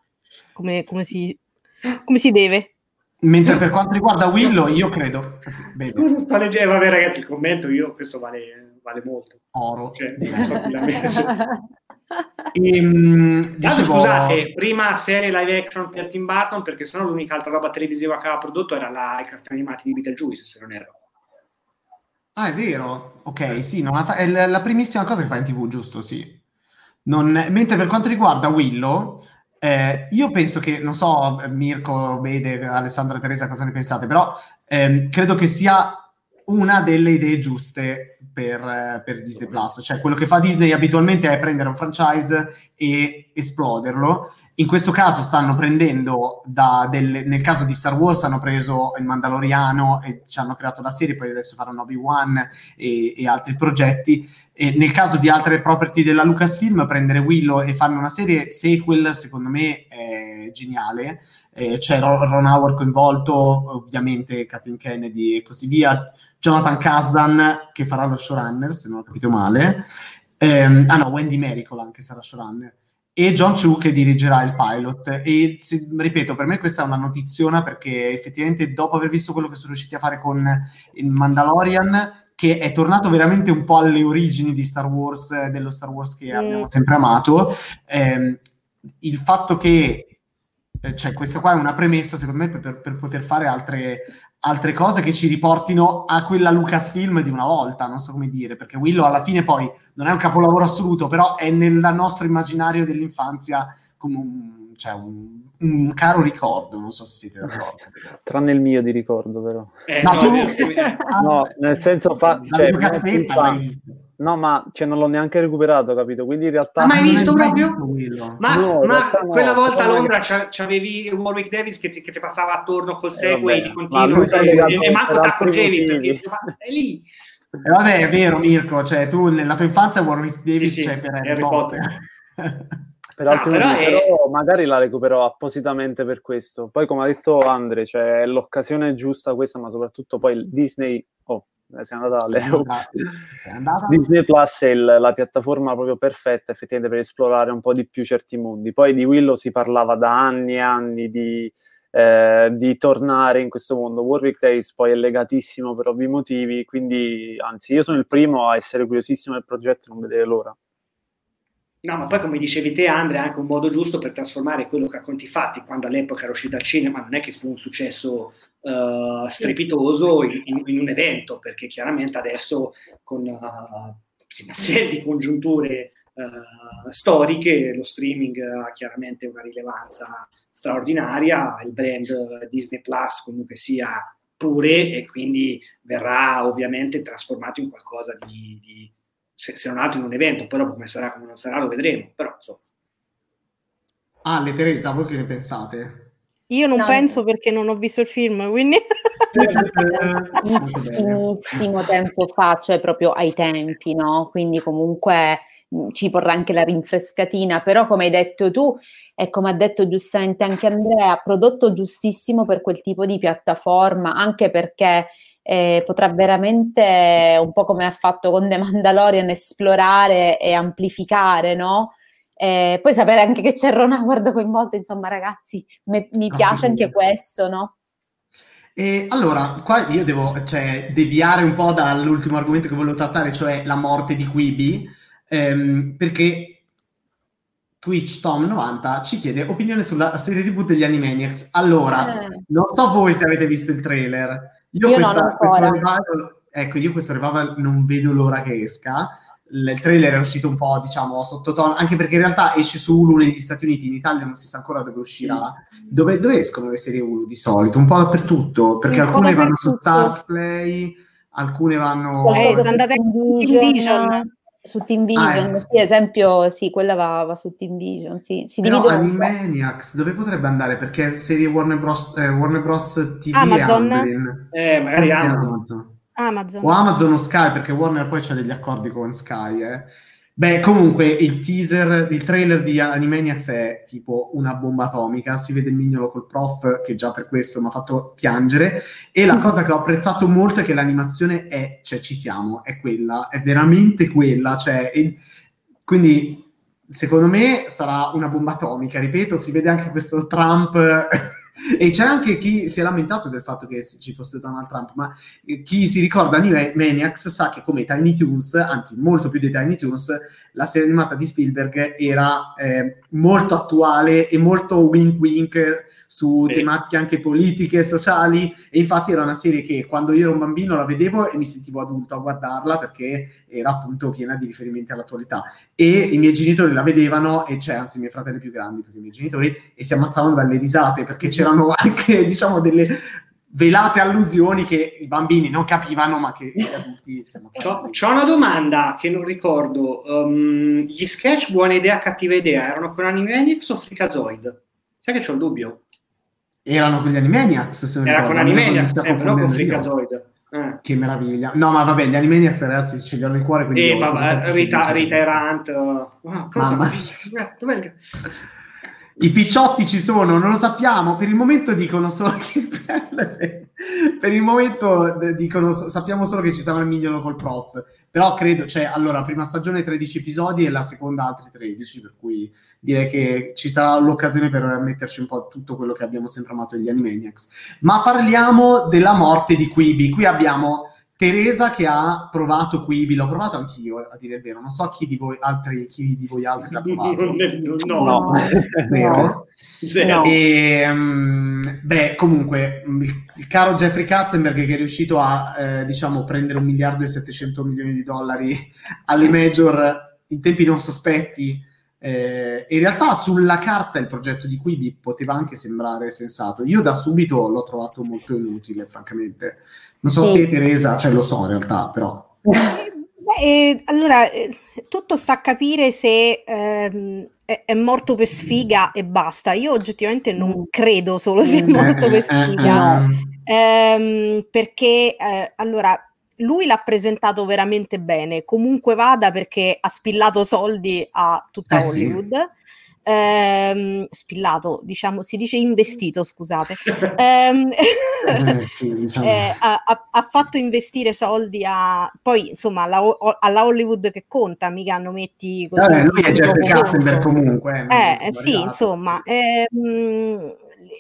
come, come si, come si deve. Mentre per quanto riguarda Willow, io credo, Scusa, sto leggendo, vabbè ragazzi, il commento io, questo vale, vale molto. oro. Cioè, non so messo. Ehm, dicevo- scusate, prima serie live action per Tim Burton, perché sennò l'unica altra roba televisiva che aveva prodotto era la, i cartoni animati di Beetlejuice, se non erro. Ah, è vero. Ok, sì, non ha fa- è la la primissima cosa che fa in TV, giusto? Sì. Non- Mentre per quanto riguarda Willow, eh, io penso che, non so, Mirko, Bede, Alessandra Teresa cosa ne pensate, però ehm, credo che sia una delle idee giuste per, eh, per Disney Plus. Cioè, quello che fa Disney abitualmente è prendere un franchise e esploderlo. In questo caso stanno prendendo, delle- nel caso di Star Wars, hanno preso il Mandaloriano e ci hanno creato la serie, poi adesso faranno Obi-Wan e, e altri progetti. E nel caso di altre property della Lucasfilm, prendere Willow e fanno una serie sequel, secondo me è geniale. Eh, c'è Ron Howard coinvolto, ovviamente Kathleen Kennedy e così via. Jonathan Kasdan che farà lo showrunner, se non ho capito male. Ehm, ah no, Wendy Miracle anche sarà showrunner. E John Chu che dirigerà il pilot. E se- ripeto, per me questa è una notiziona perché effettivamente dopo aver visto quello che sono riusciti a fare con il Mandalorian, che è tornato veramente un po' alle origini di Star Wars, eh, dello Star Wars che Mm. abbiamo sempre amato, ehm, il fatto che eh, cioè questa qua è una premessa secondo me per, per poter fare altre, altre cose che ci riportino a quella Lucasfilm di una volta, non so come dire, perché Willow alla fine poi non è un capolavoro assoluto, però è nel nostro immaginario dell'infanzia come un, cioè un- un caro ricordo, non so se siete d'accordo. Tranne il mio di ricordo, però. Eh, Ma no, tu- vero. No, nel senso fa... La Cioè, no, ma cioè, non l'ho neanche recuperato, capito? Quindi in realtà... Ma hai visto proprio? visto? Ma, No, ma no, quella volta a Londra c'ha- c'avevi Warwick Davis che ti, che ti passava attorno col Eh, Segway vabbè, di ma continuo lui si è e, e manco ti accorgevi perché ma è lì E vabbè, è vero Mirko, cioè tu nella tua infanzia Warwick Davis Sì, sì, c'è per Harry, Harry Potter. per No, altri però motivi, è- però magari la recupero appositamente per questo. Poi, come ha detto Andre, cioè, è l'occasione giusta questa, ma soprattutto poi il Disney... Oh, eh, sei andata alle... Sei andata? Disney Plus è il- la piattaforma proprio perfetta effettivamente per esplorare un po' di più certi mondi. Poi di Willow si parlava da anni e anni di, eh, di tornare in questo mondo. Warwick Days poi è legatissimo per ovvi motivi, quindi anzi io sono il primo a essere curiosissimo del progetto e non vedere l'ora. No, ma poi come dicevi te, Andre, è anche un modo giusto per trasformare quello che a conti fatti, quando all'epoca era uscita al cinema, non è che fu un successo eh, strepitoso in, in- un evento, perché chiaramente adesso con eh, una serie di congiunture eh, storiche lo streaming ha chiaramente una rilevanza straordinaria, il brand Disney Plus comunque sia pure e quindi verrà ovviamente trasformato in qualcosa di, di se, se non altro in un evento, però come sarà, come non sarà lo vedremo, però insomma. Ah, le Teresa, voi che ne pensate? Io non No, penso perché non ho visto il film, quindi... Pochissimo tempo fa, cioè proprio ai tempi, no? Quindi comunque mh, ci vorrà anche la rinfrescatina, però come hai detto tu, e come ha detto giustamente anche Andrea, prodotto giustissimo per quel tipo di piattaforma, anche perché eh, potrà veramente, un po' come ha fatto con The Mandalorian, esplorare e amplificare, no? Eh, poi sapere anche che c'è Ron Howard coinvolto, insomma ragazzi, me- mi Ah, piace anche questo, no? E allora, qua io devo cioè, deviare un po' dall'ultimo argomento che volevo trattare, cioè la morte di Quibi, ehm, perché Twitch Tom 90 ci chiede opinione sulla serie reboot degli Animaniacs. Allora, Eh. non so voi se avete visto il trailer. Io, Io no, questa, non questo revival, ecco, io questo revival non vedo l'ora che esca. Il il trailer è uscito un po', diciamo, sottotono, anche perché in realtà esce su Hulu negli Stati Uniti, in Italia non si sa ancora dove uscirà. Dove, dove escono le serie Hulu di solito? Un po' dappertutto, perché Un alcune vanno su dappertutto. Stars Play, alcune vanno... Eh, sono su andate Team Vision. Su Team Vision, Ah, sì, esempio, sì, quella va, va su Team Vision, sì, si Però. Animaniacs, dove potrebbe andare? Perché serie Warner Bros. eh, Warner Bros. TV Amazon? e Amblin. Eh, magari Amazon. Amazon. Amazon. O Amazon o Sky, perché Warner poi c'ha degli accordi con Sky, eh. Beh, comunque il teaser, il trailer di Animaniacs è tipo una bomba atomica, si vede il mignolo col prof che già per questo mi ha fatto piangere. E la cosa che ho apprezzato molto è che l'animazione è, cioè ci siamo, è quella, è veramente quella, cioè, e- quindi secondo me sarà una bomba atomica, ripeto, si vede anche questo Trump E c'è anche chi si è lamentato del fatto che ci fosse Donald Trump, ma eh, chi si ricorda Maniacs sa che come Tiny Toons, anzi molto più dei Tiny Toons, la serie animata di Spielberg era eh, molto attuale e molto wink wink su Sì. tematiche anche politiche e sociali e infatti era una serie che quando io ero un bambino la vedevo e mi sentivo adulto a guardarla perché era appunto piena di riferimenti all'attualità e i miei genitori la vedevano e cioè anzi i miei fratelli più grandi perché i miei genitori e si ammazzavano dalle risate perché c'erano anche diciamo delle velate allusioni che i bambini non capivano ma che gli adulti si ammazzavano C'ho, una domanda che non ricordo. Um, gli sketch Buona idea, cattiva idea erano con Animaniacs o Freakazoid? Sai che c'ho il dubbio? Erano con gli Animaniacs se non Era ricordo, con Animaniacs, sempre, non con confondendo io. Freakazoid. Eh. che meraviglia no ma vabbè gli Animaniacs ragazzi ce li ho nel cuore quindi E io- vabbè, Rita, Rita Erant. uh, ah, cosa? Mamma Eh, il- I picciotti ci sono, non lo sappiamo. Per il momento dicono solo che per il momento dicono, sappiamo solo che ci sarà il mignolo col prof. Però credo, cioè, allora, prima stagione 13 episodi e la seconda altri 13, per cui direi che ci sarà l'occasione per metterci un po' tutto quello che abbiamo sempre amato degli Animaniacs. Ma parliamo della morte di Quibi. Qui abbiamo Teresa che ha provato Quibi, l'ho provato anch'io, a dire il vero. Non so chi di voi altri, chi di voi altri l'ha provato. No, No. Zero. zero. No. E, mm, beh, comunque, il, il caro Jeffrey Katzenberg che è riuscito a, eh, diciamo, prendere un miliardo e 700 milioni di dollari alle major in tempi non sospetti, eh, in realtà sulla carta il progetto di Quibi poteva anche sembrare sensato. Io da subito l'ho trovato molto inutile, francamente. Non so Sì. te, Teresa, cioè lo so in realtà, però. Beh, eh, allora, eh, tutto sta a capire se ehm, è, è morto per sfiga e basta. Io oggettivamente non credo solo sia Mm. morto per Eh, eh, sfiga. eh, Ehm, perché eh, allora lui l'ha presentato veramente bene, comunque vada perché ha spillato soldi a tutta Eh sì. Hollywood. Ehm, spillato, diciamo, si dice investito, scusate. Ehm, eh, sì, diciamo. eh, ha, ha- fatto investire soldi a poi insomma alla, alla Hollywood che conta, mica non metti così. Vabbè, lui è Jeffrey Katzenberg comunque. Eh, eh, sì, insomma, ehm,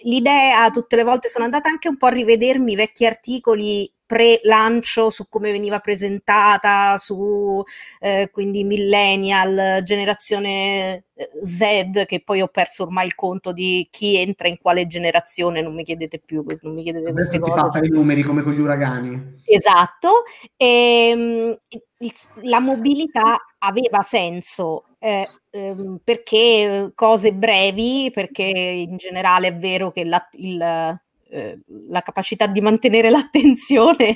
l'idea tutte le volte sono andata anche un po' a rivedermi i vecchi articoli pre-lancio su come veniva presentata, su eh, quindi millennial, generazione eh, Z, che poi ho perso ormai il conto di chi entra in quale generazione, non mi chiedete più, non mi chiedete queste Adesso si cose. passa i numeri come con gli uragani. Esatto, ehm, il- la mobilità aveva senso eh, ehm, perché cose brevi, perché in generale è vero che la, il, eh, la capacità di mantenere l'attenzione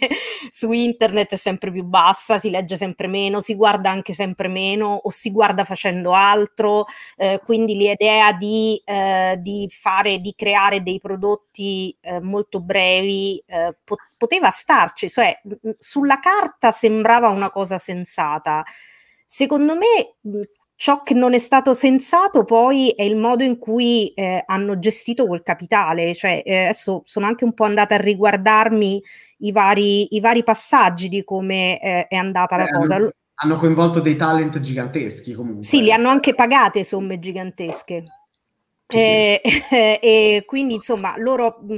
su internet è sempre più bassa, si legge sempre meno, si guarda anche sempre meno o si guarda facendo altro, eh, quindi l'idea di, eh, di fare, di creare dei prodotti eh, molto brevi eh, po- poteva starci, cioè mh, sulla carta sembrava una cosa sensata. Secondo me mh, ciò che non è stato sensato poi è il modo in cui eh, hanno gestito quel capitale, cioè eh, adesso sono anche un po' andata a riguardarmi i vari, i vari passaggi di come eh, è andata la Eh, cosa. hanno, hanno coinvolto dei talent giganteschi comunque. Sì, li hanno anche pagate somme gigantesche. Sì, sì. Eh, e quindi insomma loro mh,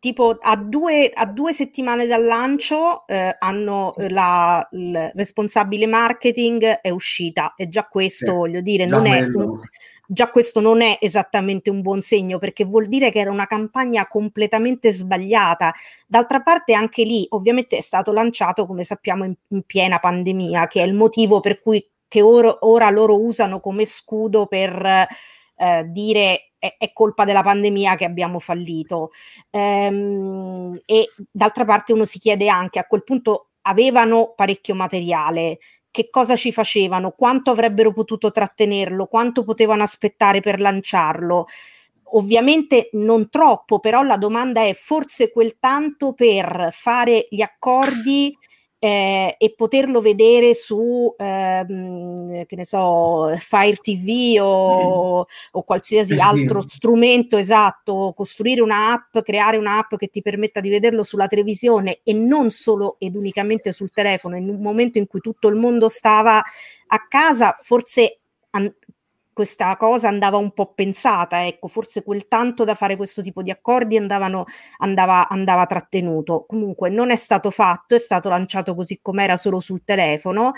tipo a due, a due settimane dal lancio eh, hanno la il responsabile marketing è uscita e già questo Sì, voglio dire non è un- già questo non è esattamente un buon segno perché vuol dire che era una campagna completamente sbagliata. D'altra parte anche lì ovviamente è stato lanciato come sappiamo in, in piena pandemia, che è il motivo per cui che ora, ora loro usano come scudo per eh, dire è, è colpa della pandemia che abbiamo fallito. Ehm, e d'altra parte uno si chiede anche a quel punto avevano parecchio materiale che cosa ci facevano, quanto avrebbero potuto trattenerlo, quanto potevano aspettare per lanciarlo. Ovviamente non troppo, però la domanda è forse quel tanto per fare gli accordi eh, e poterlo vedere su, ehm, che ne so, Fire TV o, o qualsiasi sì. altro strumento esatto, costruire un'app, creare un'app che ti permetta di vederlo sulla televisione e non solo ed unicamente sul telefono, in un momento in cui tutto il mondo stava a casa, forse an- questa cosa andava un po' pensata, ecco, forse quel tanto da fare questo tipo di accordi andavano, andava, andava trattenuto. Comunque non è stato fatto, è stato lanciato così com'era solo sul telefono.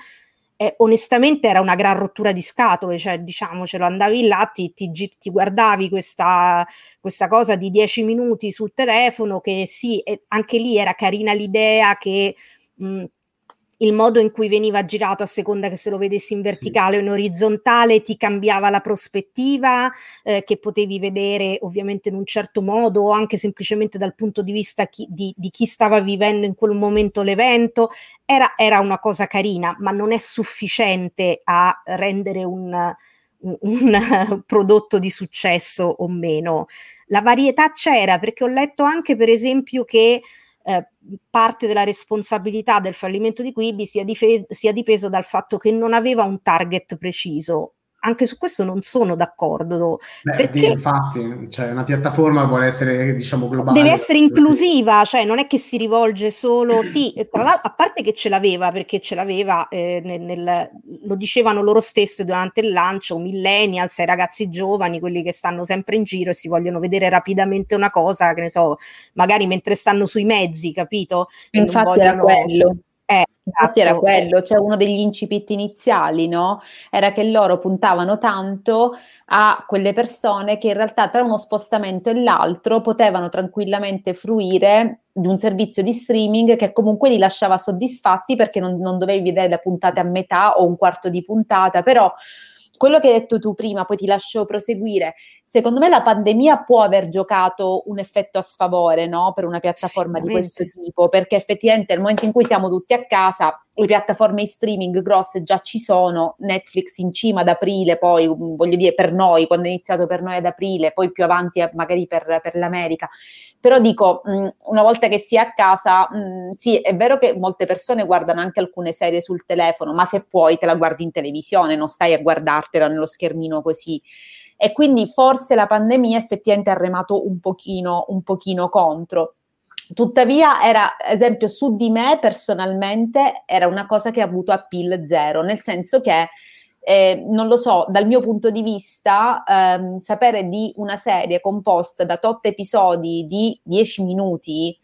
Eh, onestamente era una gran rottura di scatole, cioè diciamocelo, andavi là, ti, ti, ti guardavi questa, questa, cosa di dieci minuti sul telefono, che sì, anche lì era carina l'idea che mh, il modo in cui veniva girato a seconda che se lo vedessi in verticale sì. o in orizzontale ti cambiava la prospettiva eh, che potevi vedere ovviamente in un certo modo o anche semplicemente dal punto di vista chi, di, di, chi stava vivendo in quel momento l'evento era, era, una cosa carina ma non è sufficiente a rendere un, un, un prodotto di successo o meno la varietà c'era perché ho letto anche per esempio che eh, parte della responsabilità del fallimento di Quibi sia, difes- sia dipeso dal fatto che non aveva un target preciso anche su questo non sono d'accordo. Beh, perché infatti, cioè una piattaforma vuole essere, diciamo, globale. Deve essere inclusiva, cioè non è che si rivolge solo, sì, tra l'altro, a parte che ce l'aveva, perché ce l'aveva, eh, nel, nel, lo dicevano loro stessi durante il lancio, millennials, ai ragazzi giovani, quelli che stanno sempre in giro e si vogliono vedere rapidamente una cosa, che ne so, magari mentre stanno sui mezzi, capito? Infatti vogliono... era quello eh, Infatti era esatto, quello, cioè uno degli incipit iniziali, no? Era che loro puntavano tanto a quelle persone che in realtà tra uno spostamento e l'altro potevano tranquillamente fruire di un servizio di streaming che comunque li lasciava soddisfatti perché non, non dovevi vedere le puntate a metà o un quarto di puntata, però quello che hai detto tu prima, poi ti lascio proseguire, secondo me la pandemia può aver giocato un effetto a sfavore no? per una piattaforma di questo tipo, perché effettivamente nel momento in cui siamo tutti a casa, le piattaforme streaming grosse già ci sono, Netflix in cima ad aprile, poi mm, voglio dire per noi, quando è iniziato per noi ad aprile, poi più avanti eh, magari per, per l'America. Però dico, mh, mm, una volta che si è a casa, mh, mm, sì, è vero che molte persone guardano anche alcune serie sul telefono, ma se puoi te la guardi in televisione, non stai a guardartela nello schermino così. E quindi forse la pandemia effettivamente ha remato un pochino, un pochino contro. Tuttavia, era, esempio, su di me personalmente era una cosa che ha avuto appeal zero, nel senso che eh, non lo so, dal mio punto di vista, ehm, sapere di una serie composta da tot episodi di 10 minuti,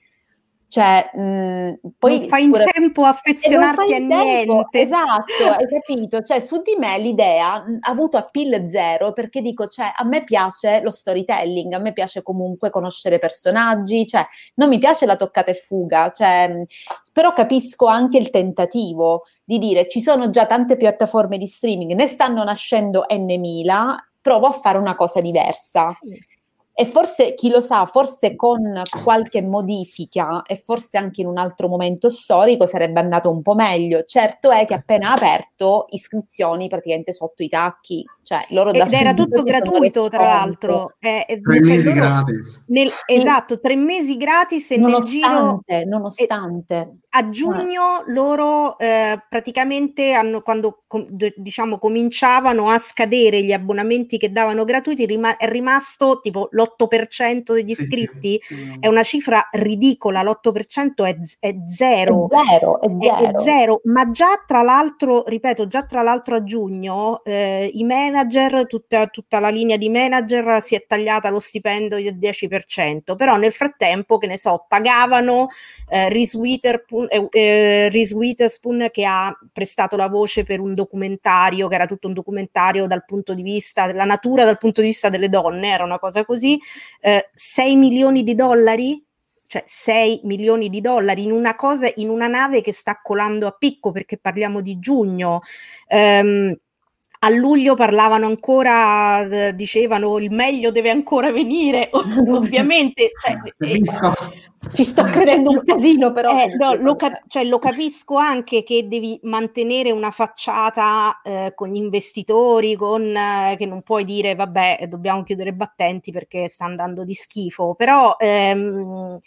cioè, mh, poi non fai in pure... tempo a affezionarti a niente. Esatto, hai capito? Cioè, su di me l'idea mh, ha avuto appeal zero perché dico, cioè, a me piace lo storytelling, a me piace comunque conoscere personaggi, cioè, non mi piace la toccata e fuga, cioè, mh, però capisco anche il tentativo di dire ci sono già tante piattaforme di streaming, ne stanno nascendo n mila, provo a fare una cosa diversa. Sì e forse, chi lo sa, forse con qualche modifica e forse anche in un altro momento storico sarebbe andato un po' meglio. Certo è che appena aperto, iscrizioni praticamente sotto i tacchi. Cioè, loro Ed era tutto gratuito, tra l'altro. Eh, eh, tre cioè mesi gratis. Nel, esatto, tre mesi gratis e nonostante, nel giro... Nonostante. A giugno loro eh, praticamente hanno, quando com, diciamo cominciavano a scadere gli abbonamenti che davano gratuiti, rima- è rimasto tipo l'8 l'8% degli iscritti sì, sì. è una cifra ridicola, l'8% è, è zero. È zero, è zero. È, è zero. Ma già tra l'altro, ripeto, già tra l'altro a giugno eh, i manager, tutta, tutta, la linea di manager si è tagliata lo stipendio del 10%, però nel frattempo, che ne so, pagavano eh, Reese, Witherspoon, eh, eh, Reese Witherspoon che ha prestato la voce per un documentario, che era tutto un documentario dal punto di vista della natura, dal punto di vista delle donne, era una cosa così, eh, 6 milioni di dollari, cioè 6 milioni di dollari in una cosa, in una nave che sta colando a picco perché parliamo di giugno. Um, a luglio parlavano ancora, eh, dicevano il meglio deve ancora venire, ovviamente. Cioè, eh, ci sto credendo un casino, però. Eh, no, lo, cap- cioè, lo, capisco anche che devi mantenere una facciata eh, con gli investitori, con, eh, che non puoi dire vabbè, dobbiamo chiudere battenti perché sta andando di schifo, però. Ehm,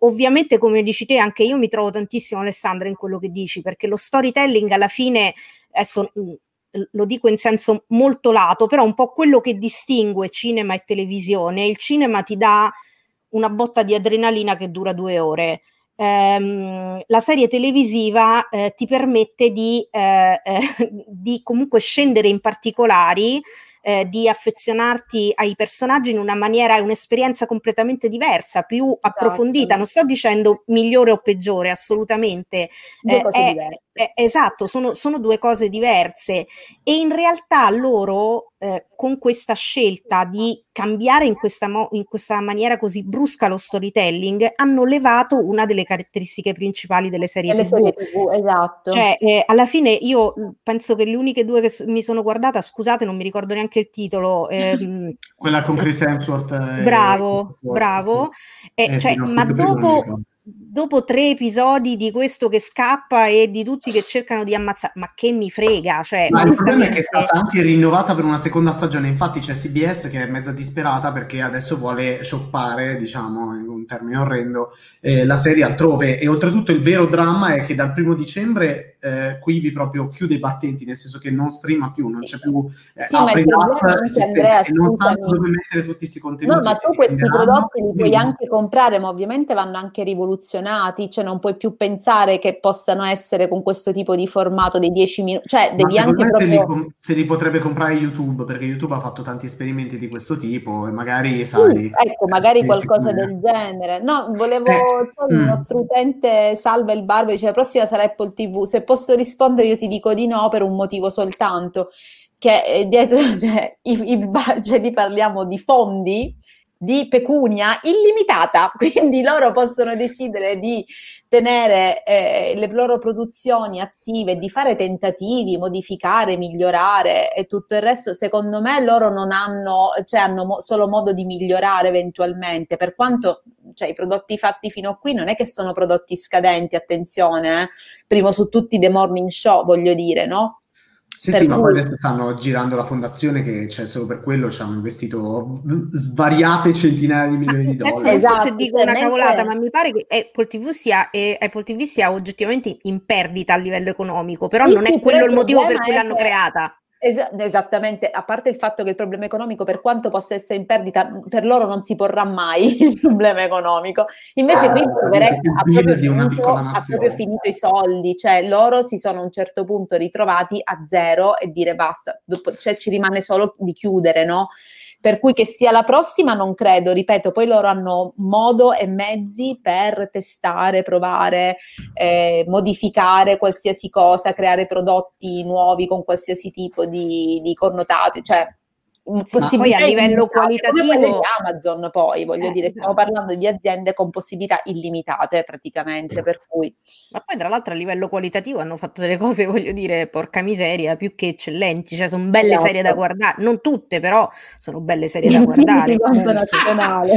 ovviamente, come dici te, anche io mi trovo tantissimo, Alessandra, in quello che dici, perché lo storytelling alla fine, adesso lo dico in senso molto lato, però un po' quello che distingue cinema e televisione. Il cinema ti dà una botta di adrenalina che dura due ore. Um, la serie televisiva eh, ti permette di, eh, eh, di, comunque scendere in particolari eh, di affezionarti ai personaggi in una maniera e un'esperienza completamente diversa, più Esatto. approfondita. Non sto dicendo migliore o peggiore, assolutamente. Due Eh, cose è- diverse. Eh, esatto, sono, sono due cose diverse e in realtà loro eh, con questa scelta di cambiare in questa, mo- in questa maniera così brusca lo storytelling hanno levato una delle caratteristiche principali delle serie TV. serie TV, esatto. Cioè, eh, alla fine io mh, penso che le uniche due che s- mi sono guardata, scusate, non mi ricordo neanche il titolo. ehm, Quella con Chris Hemsworth. bravo, e- bravo. Eh, Eh, sì, cioè, ma dopo. Dopo tre episodi di questo che scappa e di tutti che cercano di ammazzare, ma che mi frega? Cioè, Ma il problema è che è stata anche rinnovata per una seconda stagione. Infatti c'è CBS che è mezza disperata perché adesso vuole shoppare, diciamo, in un termine orrendo, eh, la serie altrove. E oltretutto il vero dramma è che dal primo dicembre eh, Quibi proprio chiude i battenti, nel senso che non streama più, non c'è più... eh, Sì, ma il apre problema l'app, e non sanno dove mettere tutti questi contenuti. No, ma tu questi prodotti li puoi anche comprare, ma ovviamente vanno anche rivoluzionati, cioè non puoi più pensare che possano essere con questo tipo di formato dei 10 minuti, cioè Ma devi anche secondo me se li, proprio... com- se li potrebbe comprare YouTube, perché YouTube ha fatto tanti esperimenti di questo tipo e magari, Sì, sai... ecco, magari eh, qualcosa del genere. No, volevo, Eh, cioè, il mm. nostro utente Salva il Barbo dice la prossima sarà Apple TV. Se posso rispondere io ti dico di no per un motivo soltanto, che eh, dietro, cioè, i, i cioè, lì parliamo di fondi di pecunia illimitata, quindi loro possono decidere di tenere eh, le loro produzioni attive, di fare tentativi, modificare, migliorare e tutto il resto. Secondo me loro non hanno, cioè hanno mo- solo modo di migliorare eventualmente, per quanto cioè, i prodotti fatti fino a qui non è che sono prodotti scadenti, attenzione, eh. primo su tutti The Morning Show, voglio dire, no? Sì, Per sì, ma poi cui- adesso stanno girando la fondazione che c'è solo per quello, ci hanno investito svariate centinaia di milioni di Adesso dollari. non so se Esatto, dico cioè, una mentre- cavolata, ma mi pare che Apple TV sia, eh, Apple TV sia oggettivamente in perdita a livello economico, però Sì, non sì, è quello il motivo per cui l'hanno che- creata. Esa- esattamente, a parte il fatto che il problema economico, per quanto possa essere in perdita, per loro non si porrà mai il problema economico. Invece Ah, qui il poveretto, ha proprio, finito, ha proprio finito i soldi, cioè loro si sono a un certo punto ritrovati a zero e dire basta, dopo, cioè ci rimane solo di chiudere, no? Per cui che sia la prossima non credo, ripeto, poi loro hanno modo e mezzi per testare, provare, eh, modificare qualsiasi cosa, creare prodotti nuovi con qualsiasi tipo di, di connotati, cioè possibilità poi a livello illimitate, come quelle qualitativo- di Amazon poi, voglio Eh, dire, stiamo esatto. parlando di aziende con possibilità illimitate praticamente, per cui Ma poi tra l'altro a livello qualitativo hanno fatto delle cose, voglio dire, porca miseria, più che eccellenti, cioè sono belle Esatto. serie da guardare, non tutte però sono belle serie da guardare. nazionale.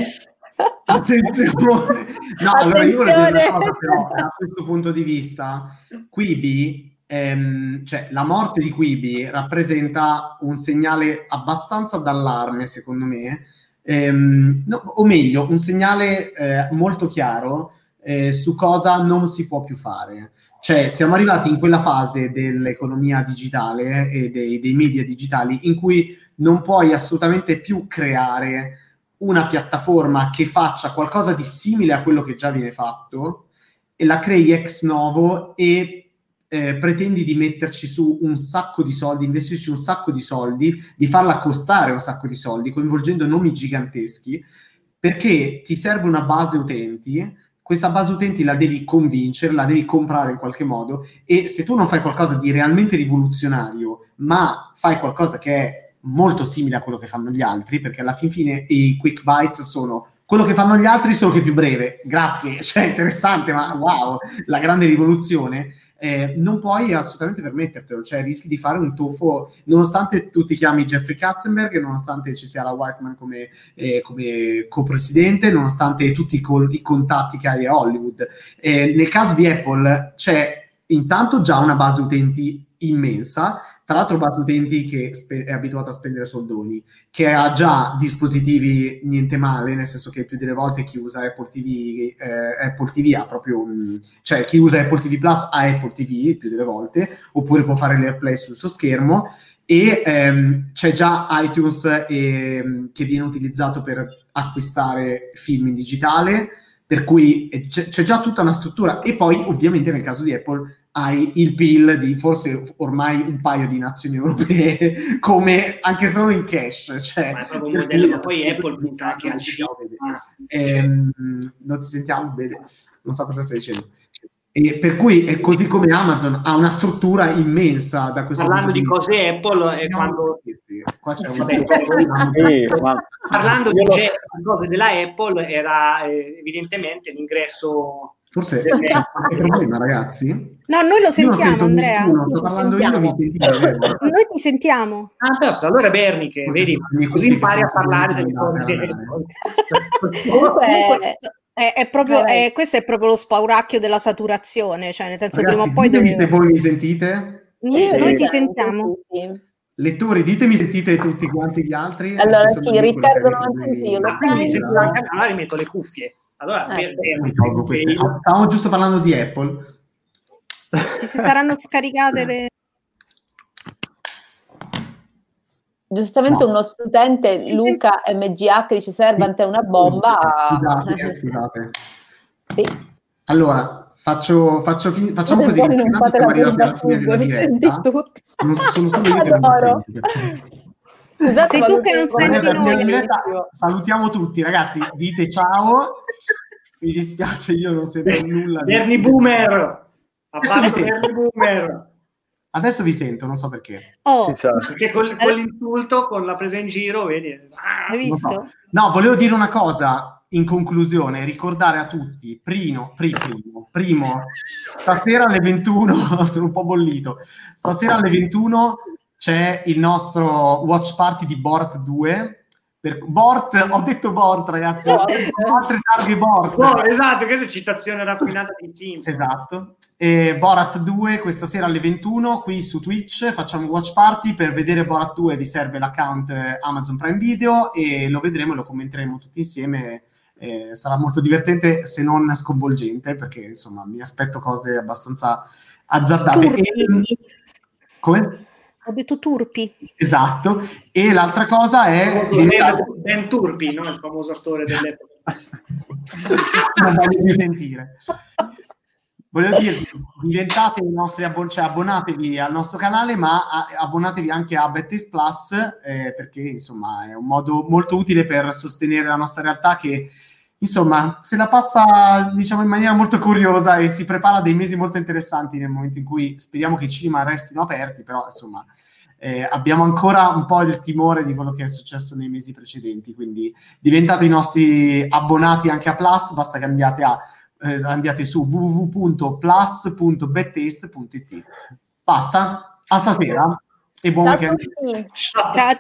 Attenzione! No, allora io volevo dire una Attenzione! cosa però, da questo punto di vista, Quibi, ehm, cioè la morte di Quibi rappresenta un segnale abbastanza d'allarme, secondo me, ehm, no, o meglio, un segnale eh, molto chiaro eh, su cosa non si può più fare. Cioè, siamo arrivati in quella fase dell'economia digitale e dei, dei media digitali in cui non puoi assolutamente più creare una piattaforma che faccia qualcosa di simile a quello che già viene fatto e la crei ex novo e eh, pretendi di metterci su un sacco di soldi, investirci un sacco di soldi, di farla costare un sacco di soldi, coinvolgendo nomi giganteschi, perché ti serve una base utenti, questa base utenti la devi convincere, la devi comprare in qualche modo e se tu non fai qualcosa di realmente rivoluzionario, ma fai qualcosa che è molto simile a quello che fanno gli altri, perché alla fin fine i quick bites sono quello che fanno gli altri, solo che più breve. Grazie, cioè interessante, ma wow, la grande rivoluzione. Eh, non puoi assolutamente permettertelo, cioè rischi di fare un tuffo, nonostante tu ti chiami Jeffrey Katzenberg, nonostante ci sia la Whiteman come, eh, come co-presidente, nonostante tutti i, col- i contatti che hai a Hollywood. Eh, nel caso di Apple c'è intanto già una base utenti immensa, tra l'altro base utenti che spe- è abituata a spendere soldoni, che ha già dispositivi niente male, nel senso che più delle volte chi usa Apple TV, eh, Apple TV ha proprio cioè chi usa Apple TV Plus ha Apple TV più delle volte, oppure può fare l'AirPlay sul suo schermo e ehm, c'è già iTunes ehm, che viene utilizzato per acquistare film in digitale, per cui eh, c'è già tutta una struttura. E poi ovviamente nel caso di Apple hai il PIL di forse ormai un paio di nazioni europee come anche solo in cash cioè, Ma è proprio un modello, ma poi Apple punta anche al cinema. Ehm, non ti sentiamo bene non so cosa stai dicendo e per cui è così come Amazon ha una struttura immensa da questo Parlando punto di vista. cose Apple, è Andiamo quando qua c'è Sì, ma- parlando di cose della Apple era eh, evidentemente l'ingresso forse delle- c'è qualche problema ragazzi No, noi lo sentiamo, sento Andrea. nessuno, sto parlando io mi sentite? Noi ti sentiamo. Ah, però, allora Berni che vedi, così impari a parlare delle cose. Comunque, è, è proprio, è- questo è proprio lo spauracchio della saturazione, cioè nel senso Ragazzi, prima o poi ditemi dove- se voi mi sentite Noi, Sì. noi ti sentiamo. Sì, lettori ditemi sentite tutti quanti gli altri Allora, Se sono sì, Riccardo che non avete senti, io lo Ah, quindi se anche allora rimetto le cuffie. Allora, Eh. per- per- queste. Ah, stavamo giusto parlando di Apple Ci si saranno scaricate le... Giustamente No. un nostro utente, Luca MGH, dice Servant è una bomba. scusate, eh, scusate. Sì. allora faccio, faccio fin- facciamo così che non fate la arrivati alla bomba fine della diretta tutti. non so- sono solo io che non Scusate, Sei tu che non senti noi. diretta salutiamo tutti ragazzi dite ciao mi dispiace io non sento nulla Bernie Boomer! Mi Abbasso sento. Bernie Boomer! Adesso vi sento non so perché Oh, sa. Perché col- con l'insulto, con la presa in giro, vedi? Ah, hai visto? No, volevo dire una cosa in conclusione, ricordare a tutti, primo, pri- primo, primo, stasera alle 21, sono un po' bollito, stasera alle 21 c'è il nostro watch party di Bort 2, per, Bort, ho detto Bort ragazzi, altre targhe Bort. Oh, esatto, questa è citazione raffinata di Simpson. Esatto. E Borat 2 questa sera alle 21 qui su Twitch facciamo watch party per vedere Borat 2 vi serve l'account eh, Amazon Prime Video e lo vedremo e lo commenteremo tutti insieme Eh, sarà molto divertente se non sconvolgente perché insomma mi aspetto cose abbastanza azzardate. E- come? Ho detto turpi. esatto e l'altra cosa è Ben, diventare- Ben Turpi, no? il famoso attore dell'epoca. non voglio più sentire. Volevo dirvi, diventate i nostri abbon- cioè abbonatevi al nostro canale, ma a- abbonatevi anche a Bettes Plus, eh, perché insomma è un modo molto utile per sostenere la nostra realtà che insomma se la passa diciamo in maniera molto curiosa e si prepara dei mesi molto interessanti nel momento in cui speriamo che i cinema restino aperti, però insomma eh, abbiamo ancora un po' il timore di quello che è successo nei mesi precedenti, quindi diventate i nostri abbonati anche a Plus, basta che andiate, a, eh, andiate su www.plus.bettaste.it. Basta, a stasera e buon Ciao a weekend. tutti. Ciao a tutti.